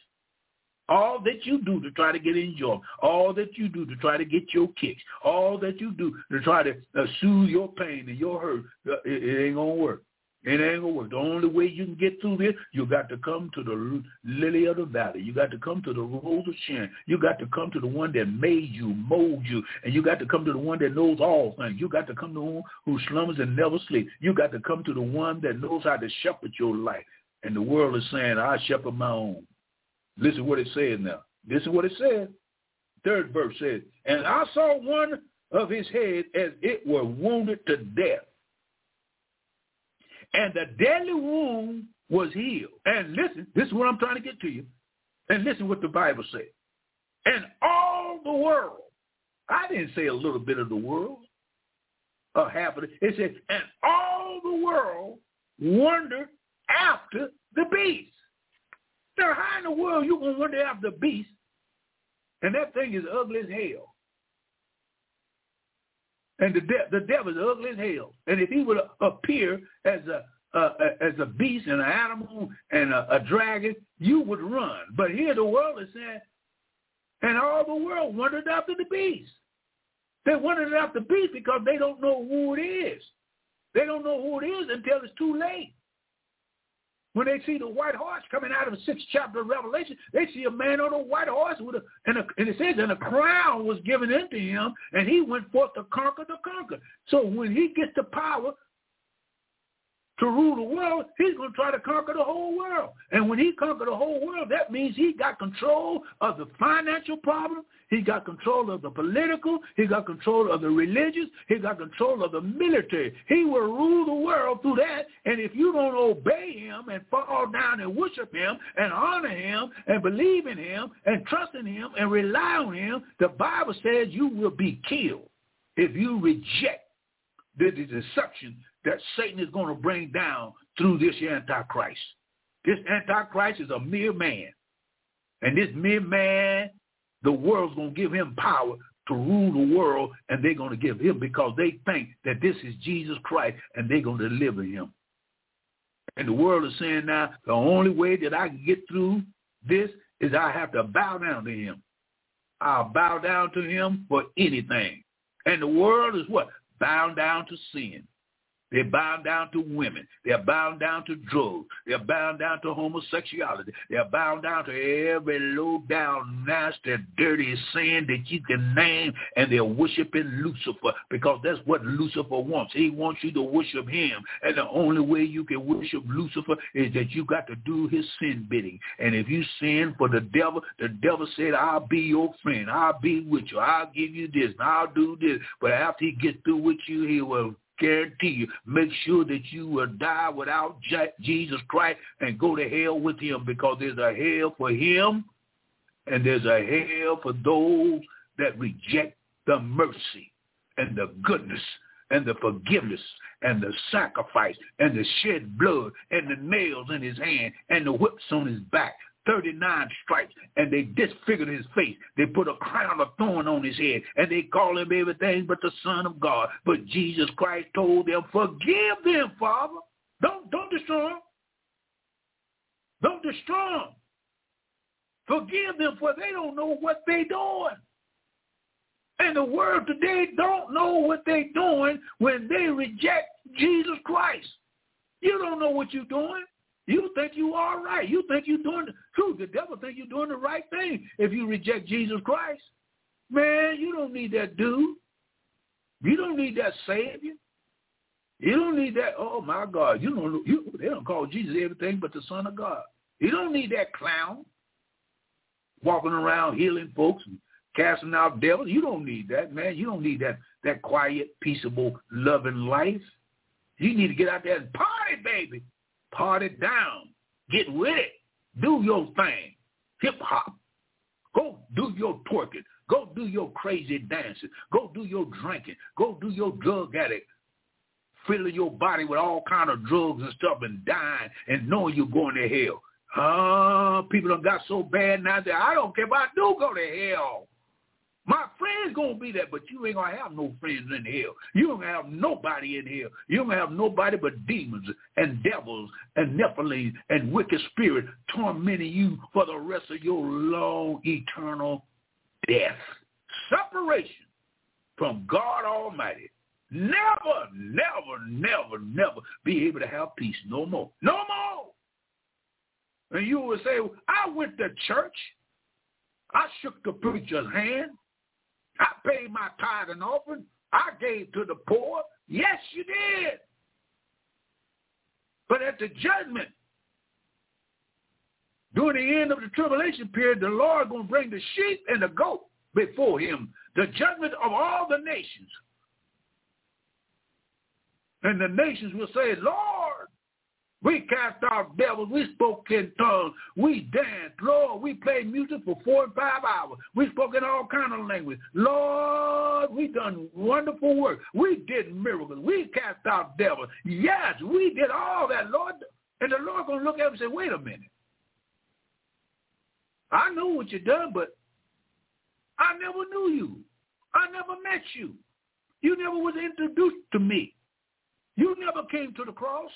All that you do to try to get enjoyment, all that you do to try to get your kicks, all that you do to try to uh, soothe your pain and your hurt, uh, it, it ain't gonna work. It ain't gonna work. The only way you can get through this, you got to come to the lily of the valley. You got to come to the rose of Sharon. You got to come to the one that made you, mold you, and you got to come to the one that knows all things. You got to come to the one who slumbers and never sleeps. You got to come to the one that knows how to shepherd your life. And the world is saying, I shepherd my own. Listen what it says now. This is what it says. Third verse says, And I saw one of his head as it were wounded to death and the deadly wound was healed. And listen, this is what I'm trying to get to you. And listen what the Bible says. And all the world, I didn't say a little bit of the world, or half of it. It says, and all the world wondered after the beast. Now, how in the world you going to wonder after the beast? And that thing is ugly as hell. And the, de- the devil is ugly as hell. And if he would appear as a uh, as a beast and an animal and a, a dragon, you would run. But here the world is saying, and all the world wondered after the beast. They wondered after the beast because they don't know who it is. They don't know who it is until it's too late. When they see the white horse coming out of the sixth chapter of Revelation, they see a man on a white horse with a and, a, and it says, and a crown was given unto him, and he went forth to conquer the conquer. So when he gets the power, to rule the world, he's going to try to conquer the whole world. And when he conquer the whole world, that means he got control of the financial problem. He got control of the political. He got control of the religious. He got control of the military. He will rule the world through that. And if you don't obey him and fall down and worship him and honor him and believe in him and trust in him and rely on him, the Bible says you will be killed if you reject the deception that Satan is going to bring down through this Antichrist. This Antichrist is a mere man. And this mere man, the world's going to give him power to rule the world, and they're going to give him because they think that this is Jesus Christ, and they're going to deliver him. And the world is saying now, the only way that I can get through this is I have to bow down to him. I'll bow down to him for anything. And the world is what? Bound down to sin. They're bound down to women. They're bound down to drugs. They're bound down to homosexuality. They're bound down to every low down, nasty, dirty sin that you can name, and they're worshiping Lucifer because that's what Lucifer wants. He wants you to worship him, and the only way you can worship Lucifer is that you got to do his sin bidding. And if you sin for the devil, the devil said, "I'll be your friend. I'll be with you. I'll give you this. And I'll do this." But after he gets through with you, he will guarantee you, make sure that you will die without Jesus Christ and go to hell with him because there's a hell for him and there's a hell for those that reject the mercy and the goodness and the forgiveness and the sacrifice and the shed blood and the nails in his hand and the whips on his back 39 stripes and they disfigured his face. They put a crown of thorn on his head and they call him everything but the son of God. But Jesus Christ told them, forgive them, Father. Don't, don't destroy them. Don't destroy them. Forgive them for they don't know what they're doing. And the world today don't know what they're doing when they reject Jesus Christ. You don't know what you're doing. You think you are right. You think you're doing the truth. The devil think you're doing the right thing if you reject Jesus Christ. Man, you don't need that dude. You don't need that Savior. You don't need that. Oh my God! You don't. You, they don't call Jesus everything but the Son of God. You don't need that clown walking around healing folks and casting out devils. You don't need that, man. You don't need that that quiet, peaceable, loving life. You need to get out there and party, baby party down. Get with it. Do your thing. Hip hop. Go do your twerking. Go do your crazy dancing. Go do your drinking. Go do your drug addict. Filling your body with all kind of drugs and stuff and dying and knowing you're going to hell. Uh, people done got so bad now that I don't care if I do go to hell. My friends gonna be there, but you ain't gonna have no friends in hell. You don't have nobody in hell. You don't have nobody but demons and devils and Nephilim and wicked spirit tormenting you for the rest of your long eternal death. Separation from God Almighty. Never, never, never, never be able to have peace no more. No more. And you will say, I went to church. I shook the preacher's hand. I paid my tithe and offering. I gave to the poor. Yes, you did. But at the judgment, during the end of the tribulation period, the Lord going to bring the sheep and the goat before him, the judgment of all the nations. And the nations will say, Lord, we cast out devils. We spoke in tongues. We danced. Lord, we played music for four and five hours. We spoke in all kind of language. Lord, we done wonderful work. We did miracles. We cast out devils. Yes, we did all that, Lord. And the Lord going to look at him and say, wait a minute. I know what you done, but I never knew you. I never met you. You never was introduced to me. You never came to the cross.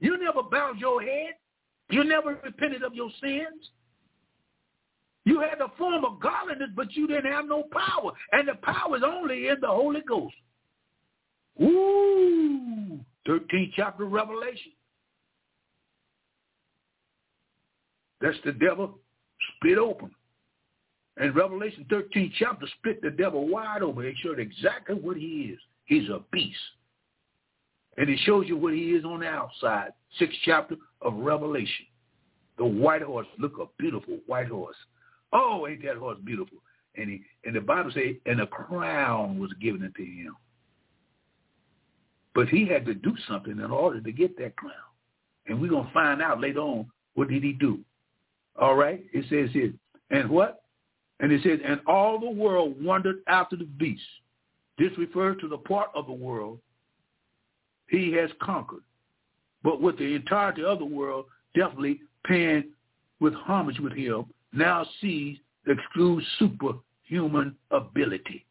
You never bowed your head. You never repented of your sins. You had the form of godliness, but you didn't have no power. And the power is only in the Holy Ghost. Ooh, 13th chapter of Revelation. That's the devil split open. And Revelation 13 chapter split the devil wide open. It showed exactly what he is. He's a beast. And it shows you what he is on the outside. Sixth chapter of Revelation. The white horse. Look, a beautiful white horse. Oh, ain't that horse beautiful? And he, and the Bible says, and a crown was given unto him. But he had to do something in order to get that crown. And we're to find out later on what did he do. All right? It says here, and what? And it says, and all the world wondered after the beast. This refers to the part of the world he has conquered. But with the entirety of the world definitely paying with homage with him, now sees the true superhuman ability.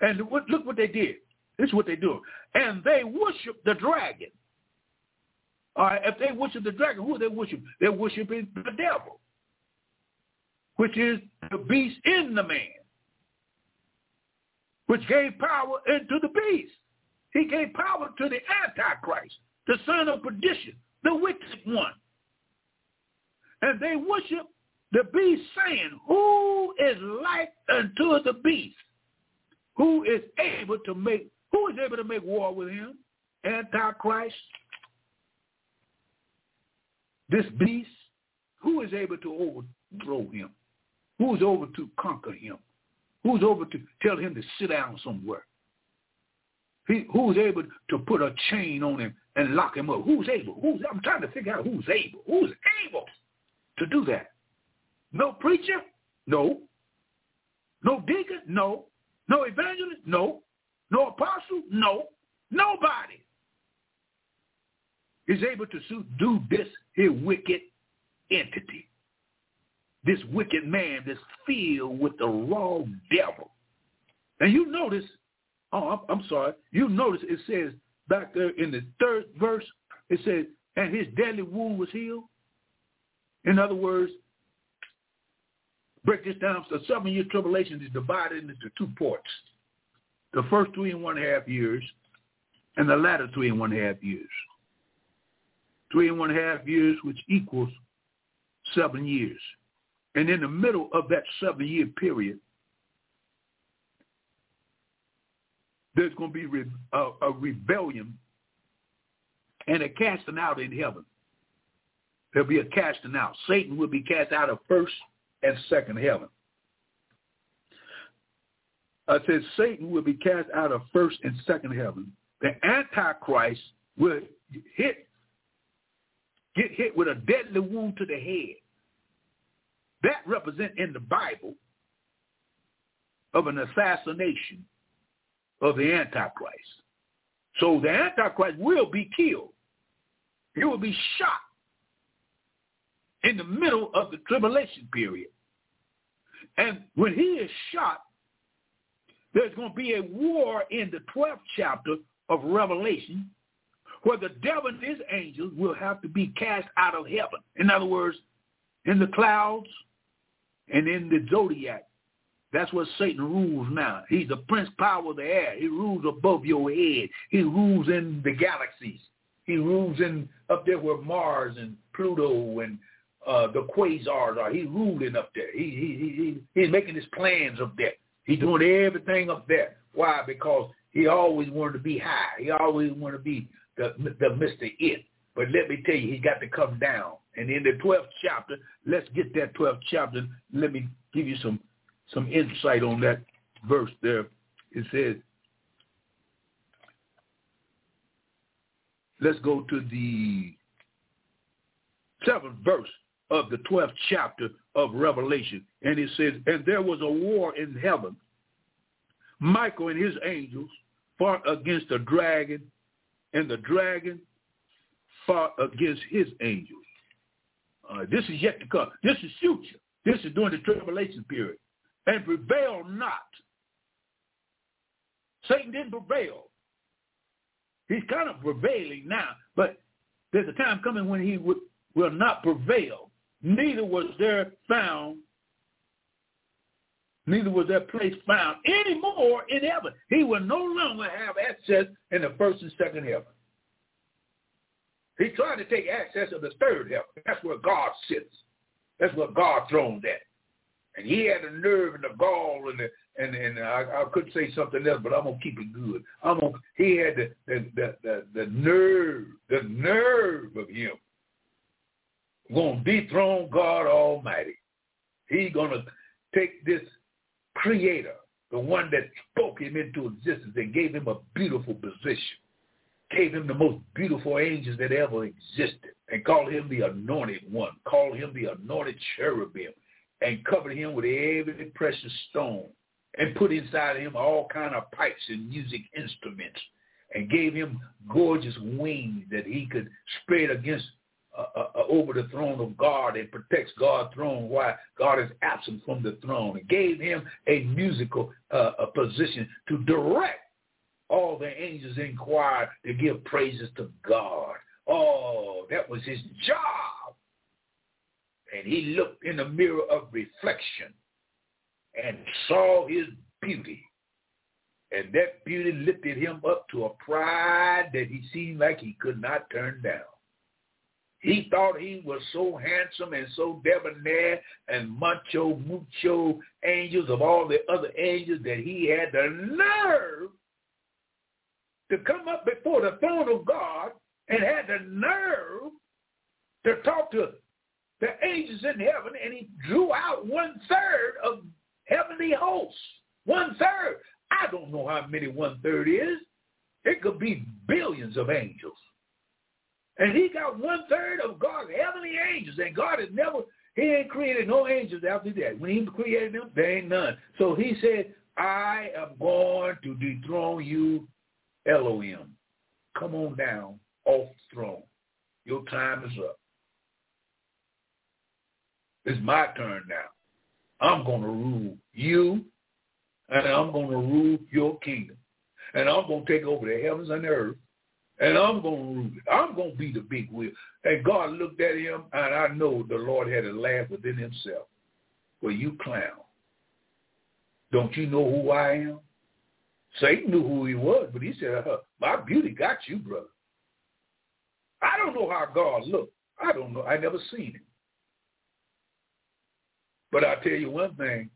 And look what they did. This is what they do. And they worship the dragon. All right, if they worship the dragon, who are they worship? They're worshiping the devil, which is the beast in the man, which gave power into the beast. He gave power to the Antichrist, the son of perdition, the wicked one. And they worship the beast saying, who is like unto the beast? Who is able to make, who is able to make war with him? Antichrist. This beast, who is able to overthrow him? Who is able to conquer him? Who's able to tell him to sit down somewhere? He, who's able to put a chain on him and lock him up? Who's able? Who's I'm trying to figure out who's able. Who's able to do that? No preacher? No. No deacon? No. No evangelist? No. No apostle? No. Nobody is able to do this here wicked entity. This wicked man that's filled with the raw devil. And you notice Oh, I'm, I'm sorry. You notice it says back there in the third verse, it says, and his deadly wound was healed. In other words, break this down. So seven-year tribulation is divided into two parts. The first three and one half years and the latter three and one half years. Three and one half years, which equals seven years. And in the middle of that seven-year period, there's going to be re- a, a rebellion and a casting out in heaven. There'll be a casting out. Satan will be cast out of first and second heaven. I said Satan will be cast out of first and second heaven. The Antichrist will hit get hit with a deadly wound to the head. That represents in the Bible of an assassination of the Antichrist. So the Antichrist will be killed. He will be shot in the middle of the tribulation period. And when he is shot, there's going to be a war in the 12th chapter of Revelation where the devil and his angels will have to be cast out of heaven. In other words, in the clouds and in the zodiac. That's what Satan rules now. He's the prince power of the air. He rules above your head. He rules in the galaxies. He rules in up there where Mars and Pluto and uh, the quasars are. He's ruling up there. He, he, he, he's making his plans up there. He's doing everything up there. Why? Because he always wanted to be high. He always wanted to be the, the Mr. It. But let me tell you, he got to come down. And in the 12th chapter, let's get that 12th chapter. Let me give you some, some insight on that verse there. It says, let's go to the seventh verse of the 12th chapter of Revelation. And it says, and there was a war in heaven. Michael and his angels fought against the dragon, and the dragon fought against his angels. Uh, this is yet to come. This is future. This is during the tribulation period. And prevail not. Satan didn't prevail. He's kind of prevailing now, but there's a time coming when he would, will not prevail neither was there found, neither was there place found anymore in heaven. He will no longer have access in the first and second heaven. He tried to take access of the third heaven. That's where God sits. That's where God thrones at. And he had the nerve and the gall and the and and I, I could say something else, but I'm gonna keep it good. I'm gonna. He had the the the the, the nerve, the nerve of him to dethrone God Almighty. He's going to take this creator, the one that spoke him into existence and gave him a beautiful position, gave him the most beautiful angels that ever existed, and called him the anointed one, called him the anointed cherubim, and covered him with every precious stone, and put inside of him all kind of pipes and music instruments, and gave him gorgeous wings that he could spread against uh, uh, uh, over the throne of God and protects God's throne while God is absent from the throne. And gave him a musical uh, a position to direct all the angels in choir to give praises to God. Oh, that was his job. And he looked in the mirror of reflection and saw his beauty. And that beauty lifted him up to a pride that he seemed like he could not turn down. He thought he was so handsome and so debonair and macho, mucho angels of all the other angels that he had the nerve to come up before the throne of God and had the nerve to talk to the angels in heaven and he drew out one third of heavenly hosts. One third. I don't know how many one third is. It could be billions of angels. And he got one third of God's heavenly angels. And God has never, he ain't created no angels after that. When he created them, there ain't none. So he said, I am going to dethrone you, Elohim. Come on down off the throne. Your time is up. It's my turn now. I'm going to rule you, and I'm going to rule your kingdom. And I'm going to take over the heavens and the earth and I'm going to rule it. I'm going to be the big wheel. And God looked at him, and I know the Lord had a laugh within himself. Well, you clown. Don't you know who I am? Satan knew who he was, but he said, uh, my beauty got you, brother. I don't know how God looked. I don't know. I never seen him. But I'll tell you one thing.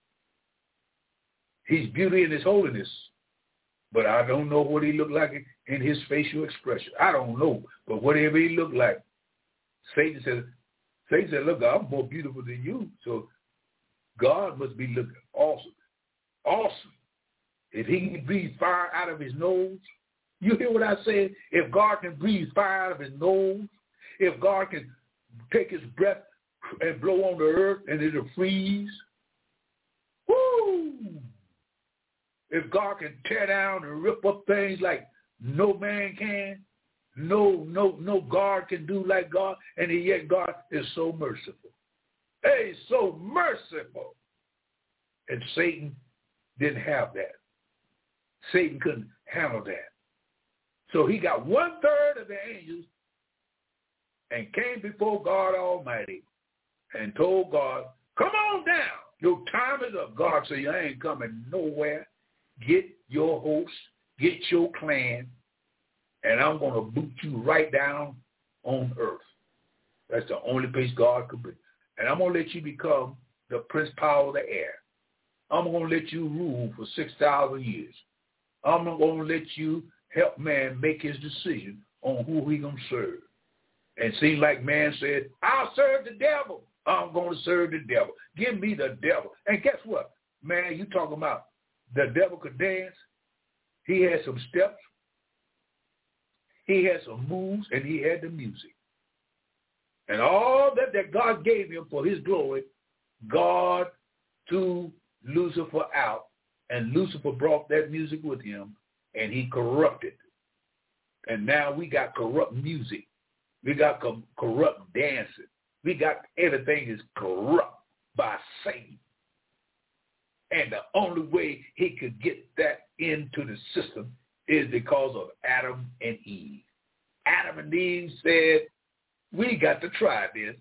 He's beauty in his holiness. But I don't know what he looked like in his facial expression. I don't know. But whatever he looked like, Satan said, Satan said, look, I'm more beautiful than you. So God must be looking awesome. Awesome. If he can breathe fire out of his nose, you hear what I said? If God can breathe fire out of his nose, if God can take his breath and blow on the earth and it'll freeze. Woo! If God can tear down and rip up things like no man can, no, no, no God can do like God, and yet God is so merciful. Hey, so merciful. And Satan didn't have that. Satan couldn't handle that. So he got one third of the angels and came before God Almighty and told God, come on down. Your time is up. God said, I ain't coming nowhere. Get your host, get your clan, and I'm going to boot you right down on earth. That's the only place God could be. And I'm going to let you become the prince power of the air. I'm going to let you rule for 6,000 years. I'm going to let you help man make his decision on who he going to serve. And seemed like man said, I'll serve the devil. I'm going to serve the devil. Give me the devil. And guess what? Man, you talking about the devil could dance. He had some steps. He had some moves, and he had the music. And all that, that God gave him for his glory, God threw Lucifer out, and Lucifer brought that music with him, and he corrupted. And now we got corrupt music. We got co- corrupt dancing. We got everything is corrupt by Satan. And the only way he could get that into the system is because of Adam and Eve. Adam and Eve said, we got to try this.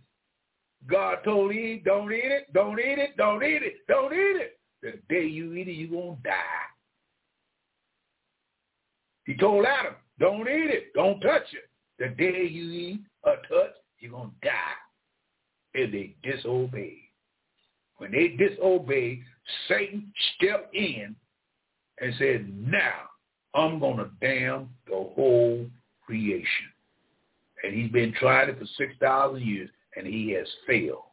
God told Eve, don't eat it, don't eat it, don't eat it, don't eat it. The day you eat it, you're going to die. He told Adam, don't eat it, don't touch it. The day you eat or touch, you're going to die. And they disobeyed. When they disobeyed, Satan stepped in and said, now I'm going to damn the whole creation. And he's been trying it for 6,000 years, and he has failed.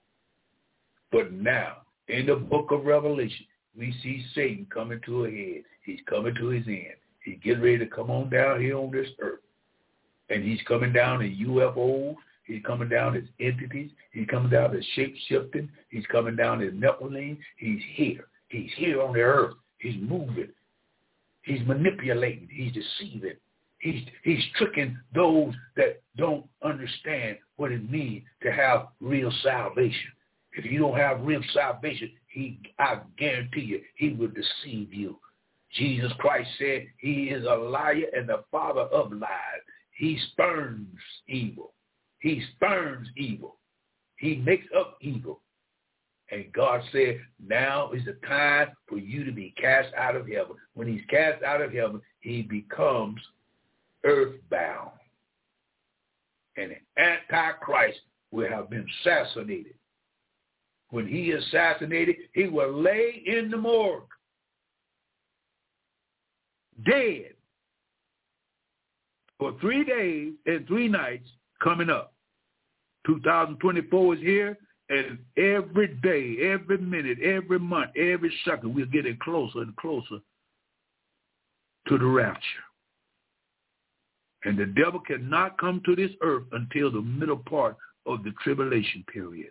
But now, in the book of Revelation, we see Satan coming to a head. He's coming to his end. He's getting ready to come on down here on this earth. And he's coming down in UFOs. He's coming down as entities. He's coming down as shape-shifting. He's coming down as Nephilim. He's here. He's here on the earth. He's moving. He's manipulating. He's deceiving. He's, he's tricking those that don't understand what it means to have real salvation. If you don't have real salvation, he, I guarantee you, he will deceive you. Jesus Christ said he is a liar and the father of lies. He spurns evil. He spurns evil. He makes up evil. And God said, now is the time for you to be cast out of heaven. When he's cast out of heaven, he becomes earthbound. And Antichrist will have been assassinated. When he is assassinated, he will lay in the morgue, dead, for three days and three nights coming up. 2024 is here, and every day, every minute, every month, every second, we're getting closer and closer to the rapture. And the devil cannot come to this earth until the middle part of the tribulation period.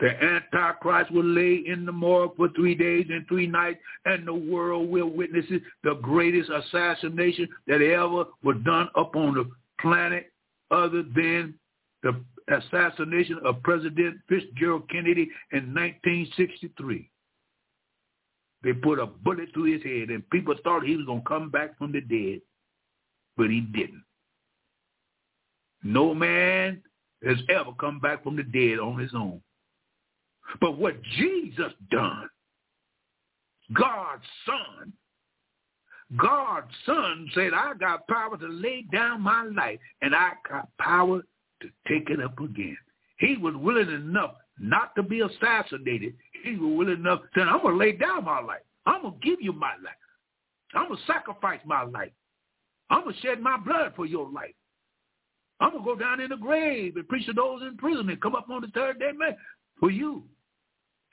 The Antichrist will lay in the morgue for three days and three nights, and the world will witness it, the greatest assassination that ever was done upon the planet other than the assassination of President Fitzgerald Kennedy in 1963. They put a bullet through his head, and people thought he was going to come back from the dead, but he didn't. No man has ever come back from the dead on his own. But what Jesus done, God's son, God's son said, I got power to lay down my life, and I got power to take it up again. He was willing enough not to be assassinated. He was willing enough to say, I'm going to lay down my life. I'm going to give you my life. I'm going to sacrifice my life. I'm going to shed my blood for your life. I'm going to go down in the grave and preach to those in prison and come up on the third day, man, for you.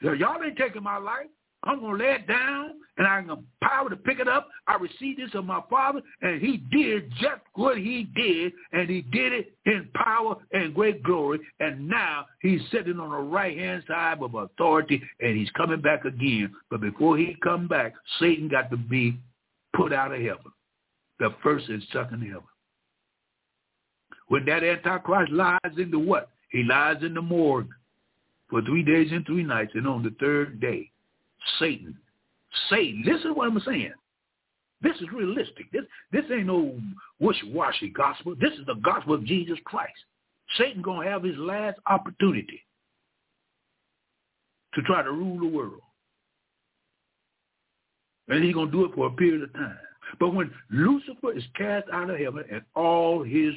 Y'all ain't taking my life. I'm going to lay it down, and I'm going to power to pick it up. I received this of my Father, and he did just what he did, and he did it in power and great glory. And now he's sitting on the right-hand side of authority, and he's coming back again. But before he come back, Satan got to be put out of heaven, the first and second heaven. When that Antichrist lies into what? He lies in the morgue for three days and three nights, and on the third day, Satan. Satan. This is what I'm saying. This is realistic. This this ain't no wishy-washy gospel. This is the gospel of Jesus Christ. Satan gonna have his last opportunity to try to rule the world. And he's gonna do it for a period of time. But when Lucifer is cast out of heaven and all his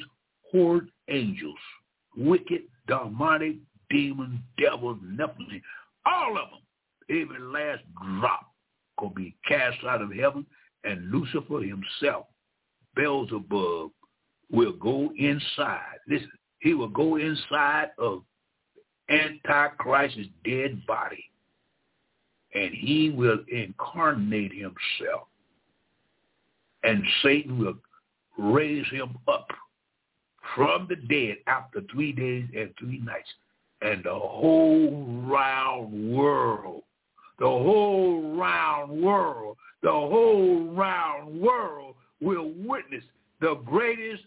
horde angels, wicked, demonic, demon, devil, Nephilim, all of them, every last drop gonna be cast out of heaven, and Lucifer himself, Beelzebub, will go inside. Listen, he will go inside of Antichrist's dead body, and he will incarnate himself, and Satan will raise him up from the dead after three days and three nights, and the whole round world the whole round world, the whole round world will witness the greatest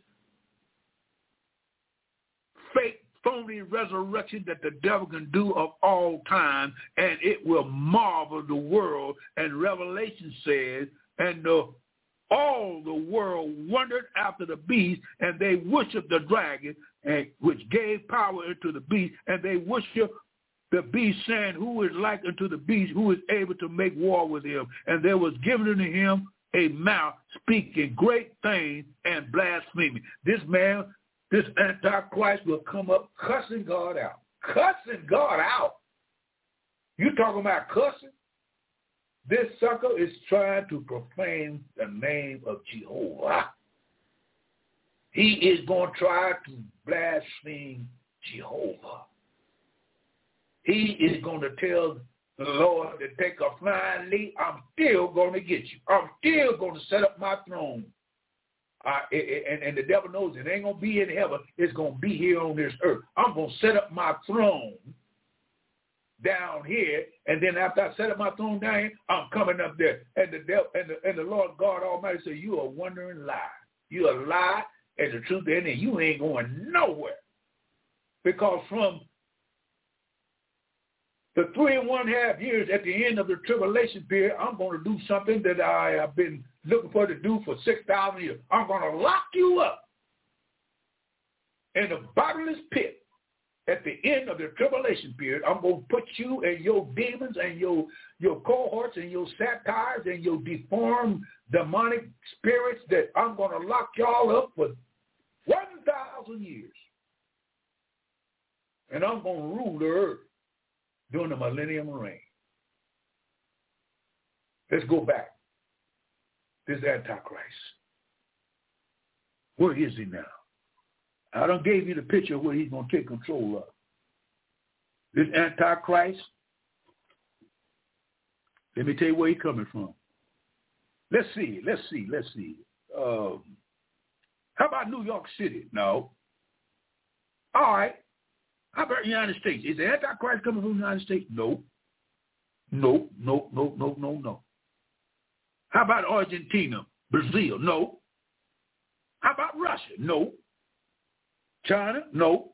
fake phony resurrection that the devil can do of all time, and it will marvel the world. And Revelation says, and the, all the world wondered after the beast, and they worshiped the dragon, and which gave power to the beast, and they worshiped the beast saying, who is like unto the beast, who is able to make war with him? And there was given unto him a mouth speaking great things and blaspheming. This man, this Antichrist will come up cussing God out. Cussing God out. You talking about cussing? This sucker is trying to profane the name of Jehovah. He is going to try to blaspheme Jehovah. He is going to tell the Lord to take a flying leap. I'm still going to get you. I'm still going to set up my throne. Uh, and, and the devil knows it ain't going to be in heaven. It's going to be here on this earth. I'm going to set up my throne down here, and then after I set up my throne down here, I'm coming up there. And the devil and the, and the Lord God Almighty said, "You are wondering lie. You are a lie, and the truth it. You ain't going nowhere, because from the three and one half years at the end of the tribulation period, I'm going to do something that I have been looking for to do for 6,000 years. I'm going to lock you up in a bottomless pit at the end of the tribulation period. I'm going to put you and your demons and your, your cohorts and your satires and your deformed demonic spirits that I'm going to lock y'all up for 1,000 years. And I'm going to rule the earth during the millennium reign. Let's go back. This Antichrist. Where is he now? I don't gave you the picture of where he's going to take control of. This Antichrist, let me tell you where he's coming from. Let's see, let's see, let's see. Um, how about New York City? No. All right. How about the United States? Is the Antichrist coming from the United States? No. No, no, no, no, no, no. How about Argentina? Brazil? No. How about Russia? No. China? No.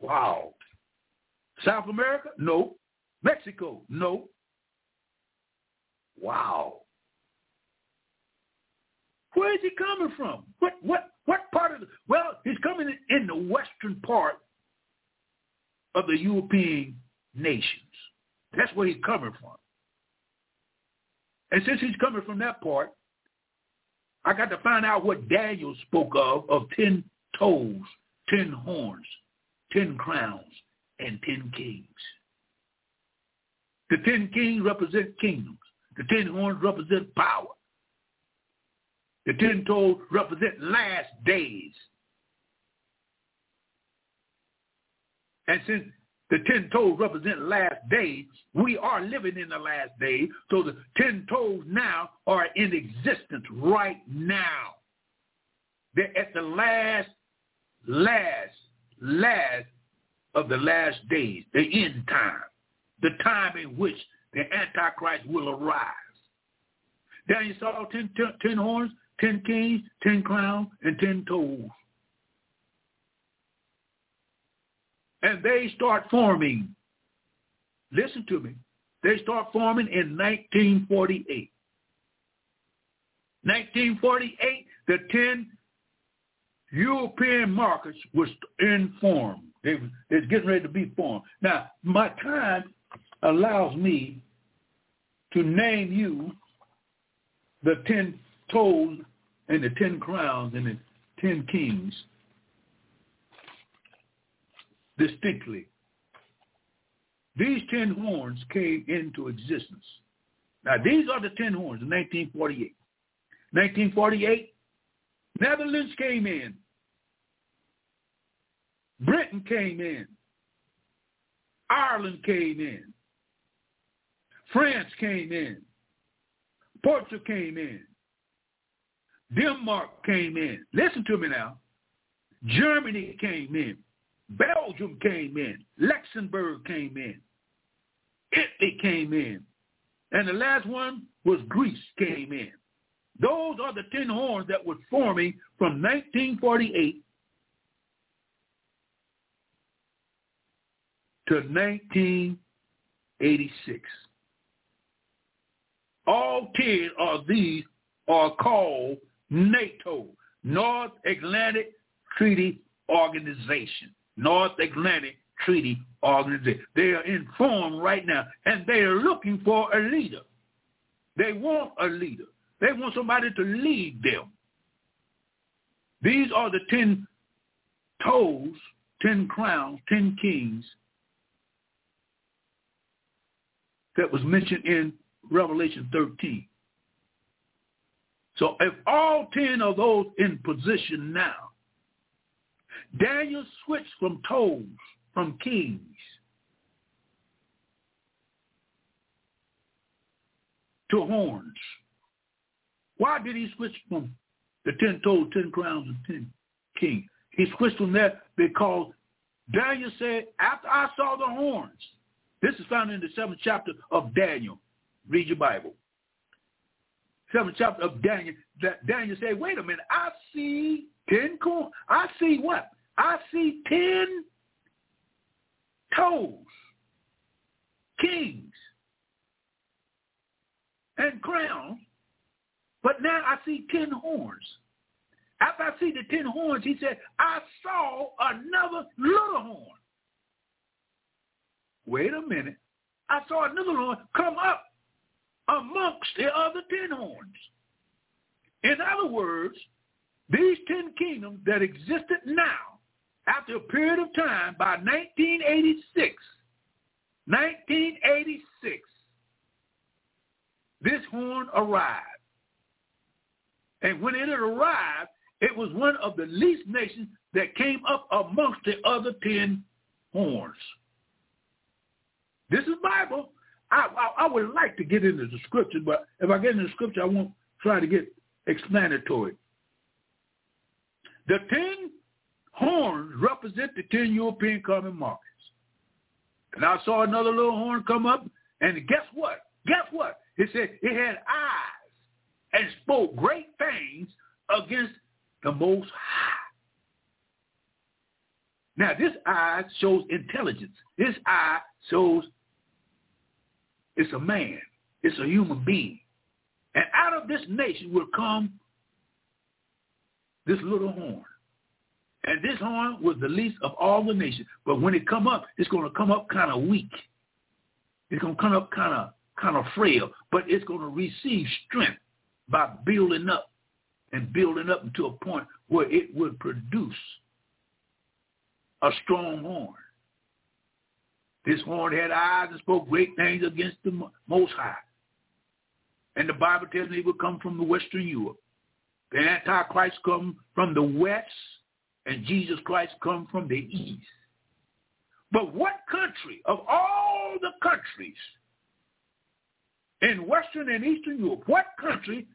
Wow. South America? No. Mexico? No. Wow. Where is he coming from? What what what part of the well, he's coming in the western part of the European nations. That's where he's coming from. And since he's coming from that part, I got to find out what Daniel spoke of, of ten toes, ten horns, ten crowns, and ten kings. The ten kings represent kingdoms. The ten horns represent power. The ten toes represent last days. And since The ten toes represent last days. We are living in the last days. So the ten toes now are in existence right now. They're at the last, last, last of the last days, the end time, the time in which the Antichrist will arise. Daniel saw ten, ten, ten horns, ten kings, ten crowns, and ten toes. And they start forming. Listen to me. They start forming in 1948. 1948, the 10 European markets was in form. They was getting ready to be formed. Now, my time allows me to name you the 10 toes and the 10 crowns and the 10 kings distinctly. These ten horns came into existence. Now, these are the ten horns in 1948. 1948, Netherlands came in. Britain came in. Ireland came in. France came in. Portugal came in. Denmark came in. Listen to me now. Germany came in. Belgium came in. Luxembourg came in. Italy came in. And the last one was Greece came in. Those are the ten horns that were forming from 1948 to 1986. All ten of these are called NATO, North Atlantic Treaty Organization. North Atlantic Treaty Organization. They are informed right now, and they are looking for a leader. They want a leader. They want somebody to lead them. These are the ten toes, ten crowns, ten kings that was mentioned in Revelation 13. So if all ten of those in position now, Daniel switched from toes, from kings. To horns. Why did he switch from the ten toes, ten crowns, and ten kings? He switched from that because Daniel said, after I saw the horns, this is found in the seventh chapter of Daniel. Read your Bible. Seventh chapter of Daniel. That Daniel said, wait a minute, I see ten corn. I see what? I see ten toes, kings, and crowns, but now I see ten horns. After I see the ten horns, he said, I saw another little horn. Wait a minute. I saw another horn come up amongst the other ten horns. In other words, these ten kingdoms that existed now after a period of time, by 1986, 1986, this horn arrived. And when it arrived, it was one of the least nations that came up amongst the other ten horns. This is Bible. I, I, I would like to get into the scripture, but if I get into the scripture, I won't try to get explanatory. The ten horns represent the 10 European common markets. And I saw another little horn come up, and guess what? Guess what? It said it had eyes and spoke great things against the Most High. Now, this eye shows intelligence. This eye shows it's a man. It's a human being. And out of this nation will come this little horn. And this horn was the least of all the nations. But when it come up, it's going to come up kind of weak. It's going to come up kind of kind of frail, but it's going to receive strength by building up and building up to a point where it would produce a strong horn. This horn had eyes and spoke great things against the Most High. And the Bible tells me it would come from the Western Europe. The Antichrist come from the West and Jesus Christ come from the east. But what country of all the countries in Western and Eastern Europe, what country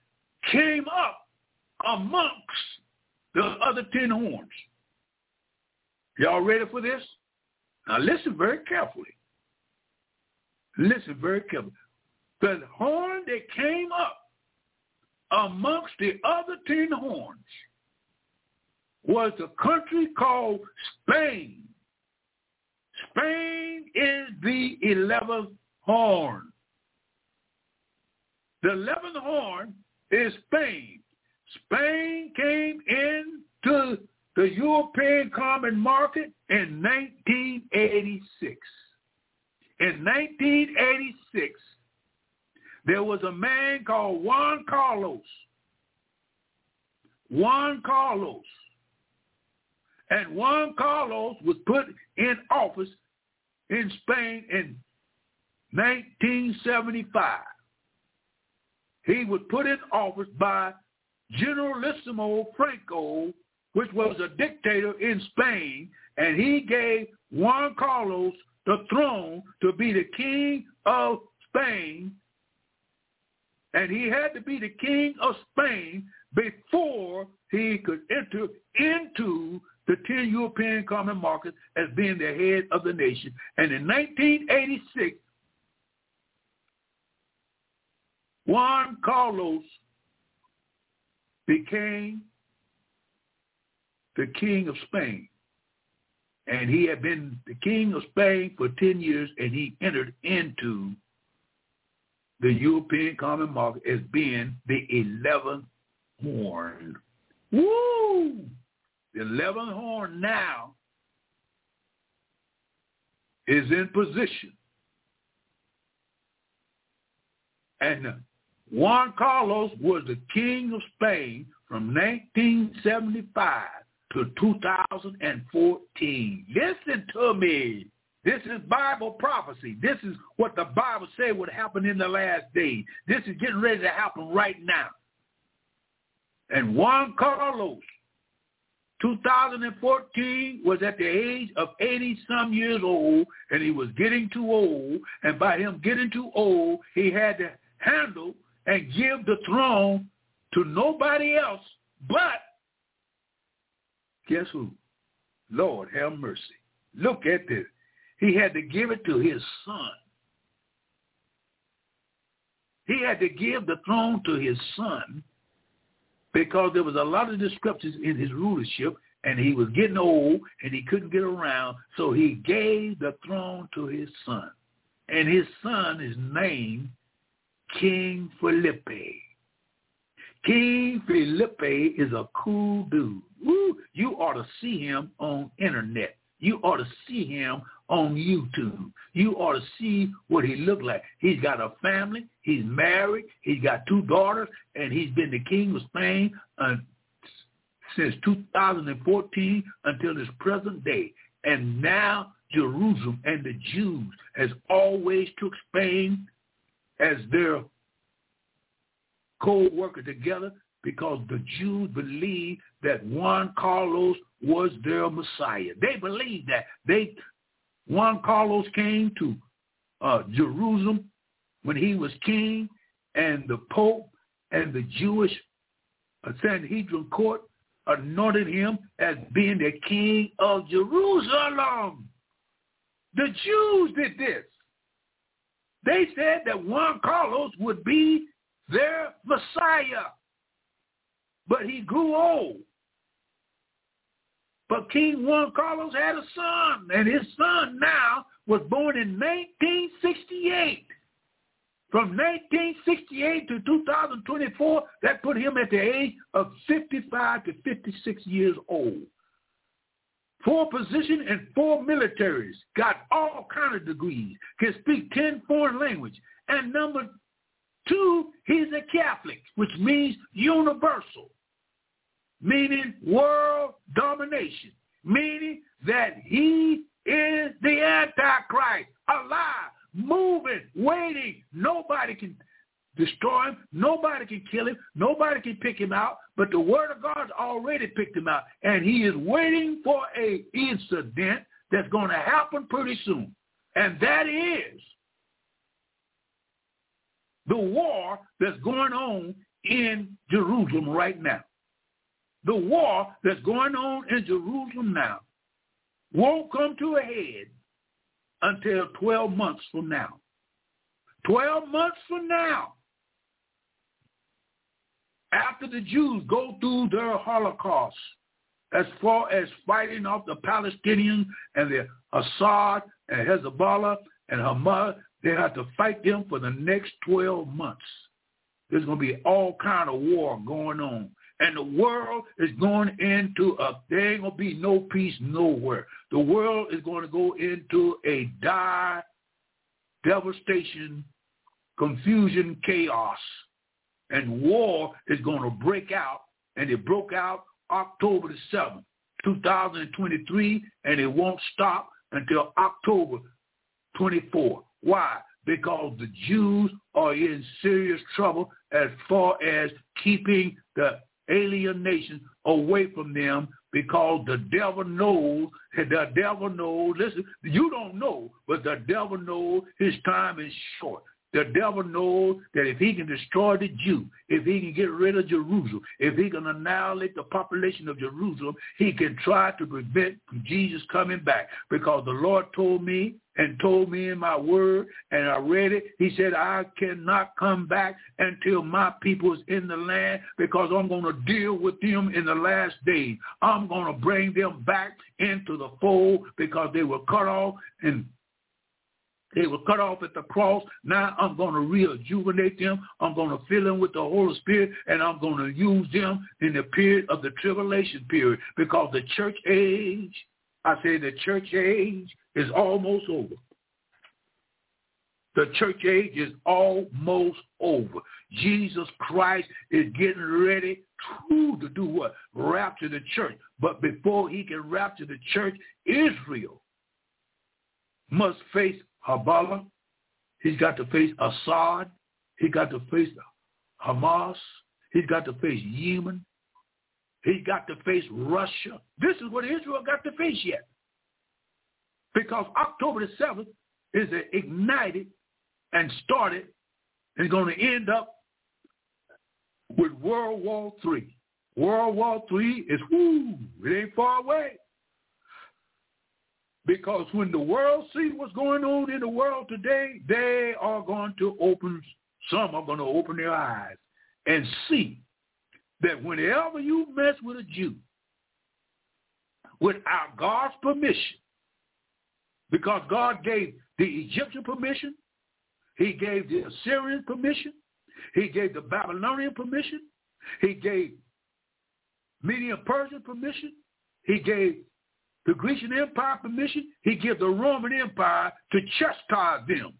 came up amongst the other ten horns? Y'all ready for this? Now listen very carefully. Listen very carefully. The horn that came up amongst the other ten horns was a country called Spain. Spain is the eleventh horn. The eleventh horn is Spain. Spain came into the European common market in 1986. In 1986, there was a man called Juan Carlos. Juan Carlos. And Juan Carlos was put in office in Spain in 1975. He was put in office by Generalissimo Franco, which was a dictator in Spain, and he gave Juan Carlos the throne to be the king of Spain and he had to be the king of Spain before he could enter into the 10 European common markets as being the head of the nation. And in 1986, Juan Carlos became the king of Spain. And he had been the king of Spain for 10 years, and he entered into the European Common Market as being the 11th horn. Woo! The 11th horn now is in position. And Juan Carlos was the king of Spain from 1975 to 2014. Listen to me. This is Bible prophecy. This is what the Bible said would happen in the last days. This is getting ready to happen right now. And Juan Carlos, 2014, was at the age of 80-some years old, and he was getting too old. And by him getting too old, he had to handle and give the throne to nobody else but, guess who? Lord have mercy. Look at this. He had to give it to his son. He had to give the throne to his son because there was a lot of discrepancies in his rulership and he was getting old and he couldn't get around. So he gave the throne to his son. And his son is named King Felipe. King Felipe is a cool dude. Woo, you ought to see him on internet. You ought to see him on YouTube. You ought to see what he looked like. He's got a family. He's married. He's got two daughters, and he's been the king of Spain uh, since 2014 until this present day. And now Jerusalem and the Jews has always took Spain as their co-worker together because the Jews believed that Juan Carlos was their Messiah. They believed that. They Juan Carlos came to uh, Jerusalem when he was king, and the Pope and the Jewish uh, Sanhedrin court anointed him as being the king of Jerusalem. The Jews did this. They said that Juan Carlos would be their Messiah. But he grew old. But King Juan Carlos had a son, and his son now was born in 1968. From 1968 to 2024, that put him at the age of 55 to 56 years old. Four position and four militaries, got all kind of degrees, can speak 10 foreign language. And number two, he's a Catholic, which means universal meaning world domination, meaning that he is the Antichrist, alive, moving, waiting. Nobody can destroy him. Nobody can kill him. Nobody can pick him out. But the word of God's already picked him out. And he is waiting for a incident that's going to happen pretty soon. And that is the war that's going on in Jerusalem right now. The war that's going on in Jerusalem now won't come to a head until 12 months from now. 12 months from now, after the Jews go through their Holocaust, as far as fighting off the Palestinians and the Assad and Hezbollah and Hamas, they have to fight them for the next 12 months. There's going to be all kind of war going on. And the world is going into a, there ain't going to be no peace nowhere. The world is going to go into a dire, devastation, confusion, chaos. And war is going to break out. And it broke out October the 7th, 2023, and it won't stop until October 24. Why? Because the Jews are in serious trouble as far as keeping the alien nation away from them because the devil knows, the devil knows, listen, you don't know, but the devil knows his time is short. The devil knows that if he can destroy the Jew, if he can get rid of Jerusalem, if he can annihilate the population of Jerusalem, he can try to prevent Jesus coming back. Because the Lord told me and told me in my word, and I read it. He said, I cannot come back until my people is in the land because I'm going to deal with them in the last days. I'm going to bring them back into the fold because they were cut off and they were cut off at the cross. Now I'm going to rejuvenate them. I'm going to fill them with the Holy Spirit, and I'm going to use them in the period of the tribulation period because the church age, I say the church age is almost over. The church age is almost over. Jesus Christ is getting ready to, to do what? Rapture the church. But before he can rapture the church, Israel must face Hezbollah. He's got to face Assad. He's got to face Hamas. He's got to face Yemen. He's got to face Russia. This is what Israel got to face yet. Because October the 7th is ignited and started and going to end up with World War III. World War III is, whoo, it ain't far away. Because when the world see what's going on in the world today, they are going to open, some are going to open their eyes and see that whenever you mess with a Jew, without God's permission, because God gave the Egyptian permission, he gave the Assyrian permission, he gave the Babylonian permission, he gave Median Persian permission, he gave the Grecian Empire permission, he gave the Roman Empire to chastise them.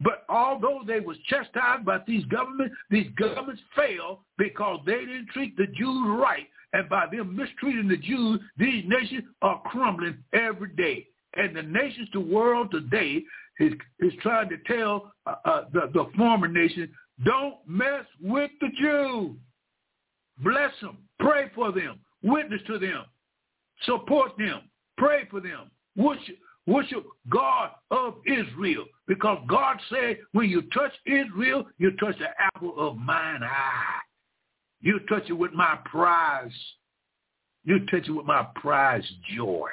But although they was chastised by these governments, these governments failed because they didn't treat the Jews right. And by them mistreating the Jews, these nations are crumbling every day. And the nations, the world today is, is trying to tell uh, uh, the, the former nation, don't mess with the Jews. Bless them. Pray for them. Witness to them. Support them. Pray for them. Worship, worship God of Israel. Because God said, when you touch Israel, you touch the apple of mine eye. You touch it with my prize. You touch it with my prize joy.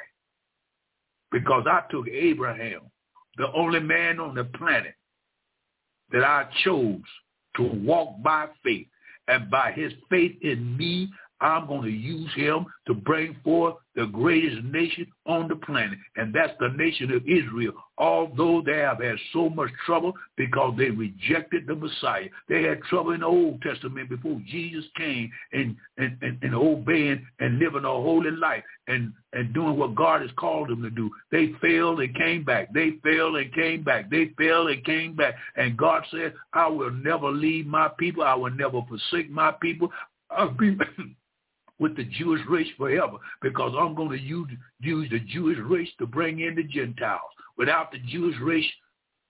Because I took Abraham, the only man on the planet that I chose to walk by faith. And by his faith in me, I'm going to use him to bring forth the greatest nation on the planet, and that's the nation of Israel. Although they have had so much trouble because they rejected the Messiah. They had trouble in the Old Testament before Jesus came and, and, and, and obeying and living a holy life and, and doing what God has called them to do. They failed and came back. They failed and came back. They failed and came back. And God said, I will never leave my people. I will never forsake my people. I'll be with the Jewish race forever because I'm going to use, use the Jewish race to bring in the Gentiles. Without the Jewish race,